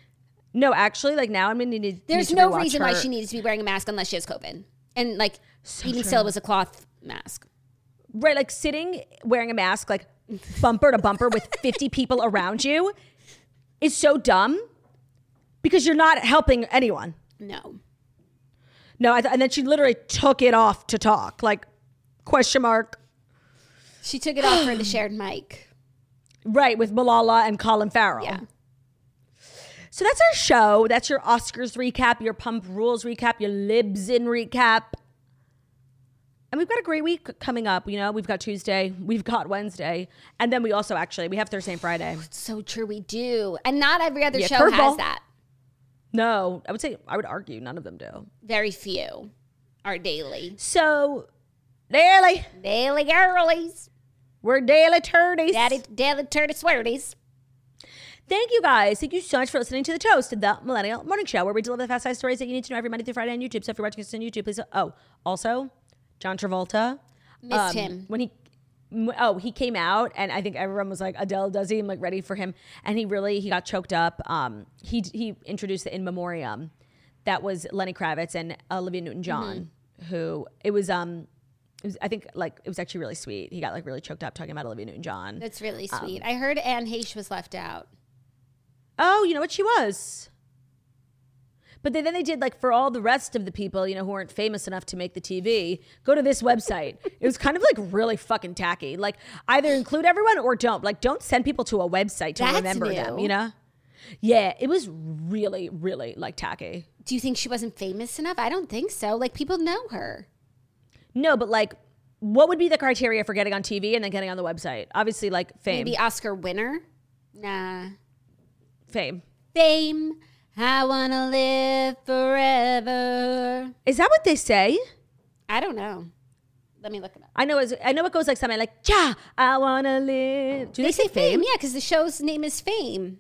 no actually like now I'm gonna need, need There's to no reason why she needs to be wearing a mask unless she has COVID. And like, even still, it was a cloth mask. right like sitting wearing a mask like bumper to bumper with *laughs* 50 people around you is so dumb because you're not helping anyone No. no I th- and then she literally took it off to talk like question mark She took it off for the *gasps* shared mic. right with malala and colin farrell Yeah. so that's our show that's your oscars recap your pump rules recap your libs in recap and we've got a great week coming up you know we've got tuesday we've got wednesday and then we also actually we have thursday and friday So true, we do. And not every other Yeah, show curveball. has that. no i would say i would argue none of them do Very few are daily. So, daily, Daily girlies. we're daily turdies. Daddy, daily turdy swearties. Thank you guys. Thank you so much for listening to the Toast, of the Millennial Morning Show, where we deliver the fast five stories that you need to know every Monday through Friday on YouTube. So if you're watching us on YouTube, please. Oh, also, John Travolta. Missed um, him. when he. Oh, he came out, and I think everyone was like, "Adele, does he?" I'm like, ready for him, and he really he got choked up. Um, he he introduced the In Memoriam, that was Lenny Kravitz and Olivia Newton-John, Mm-hmm. who it was um, was I think like it was actually really sweet. He got like really choked up talking about Olivia Newton-John. That's really Um, sweet. I heard Anne Heche was left out. Oh, you know what she was. But then, then they did like for all the rest of the people, you know, who weren't famous enough to make the TV, go to this website. it was kind of like really fucking tacky. Like either include everyone or don't. Like don't send people to a website to That's remember them, you know? Yeah, it was really, really like tacky. Do you think she wasn't famous enough? I don't think so. Like people know her. No, but like what would be the criteria for getting on TV and then getting on the website? Obviously, like fame. Maybe Oscar winner? Nah. Fame. Fame. I wanna live forever. Is that what they say? I don't know. Let me look it up. I know. It's, I know it goes like something like "Yeah, I wanna live." Do they, say fame, yeah, because the show's name is Fame.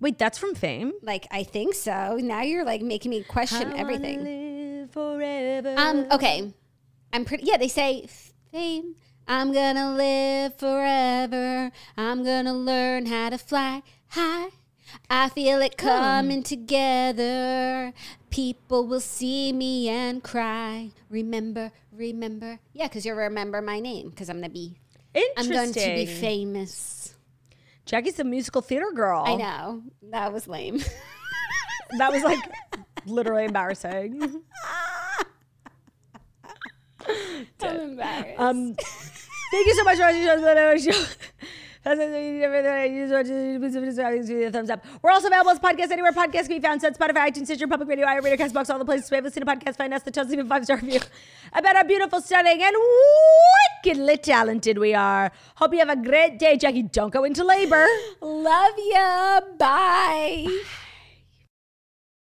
Wait, that's from Fame. Like I think so. Now you're like making me question I everything. wanna live forever. Um. Okay. I'm pretty. Yeah. They say fame. I'm gonna live forever. I'm gonna learn how to fly high. I feel it hmm. coming together. People will see me and cry. Remember, remember. Yeah, because you'll remember my name. Because I'm gonna be. I'm Interesting. going to be famous. Jackie's a musical theater girl. I know that was lame. That was like *laughs* literally embarrassing. *laughs* *laughs* I'm embarrassed. Um, thank you so much for watching the show. *laughs* A thumbs up. We're also available as podcasts anywhere podcasts can be found. So Spotify, iTunes, Stitcher, Public Radio, iRadio, Castbox, all the places we have listened to podcasts. Find us the Toast Even five star review *laughs* about how beautiful, stunning, and wickedly talented we are. Hope you have a great day, Jackie. Don't go into labor. Love ya. Bye. *sighs*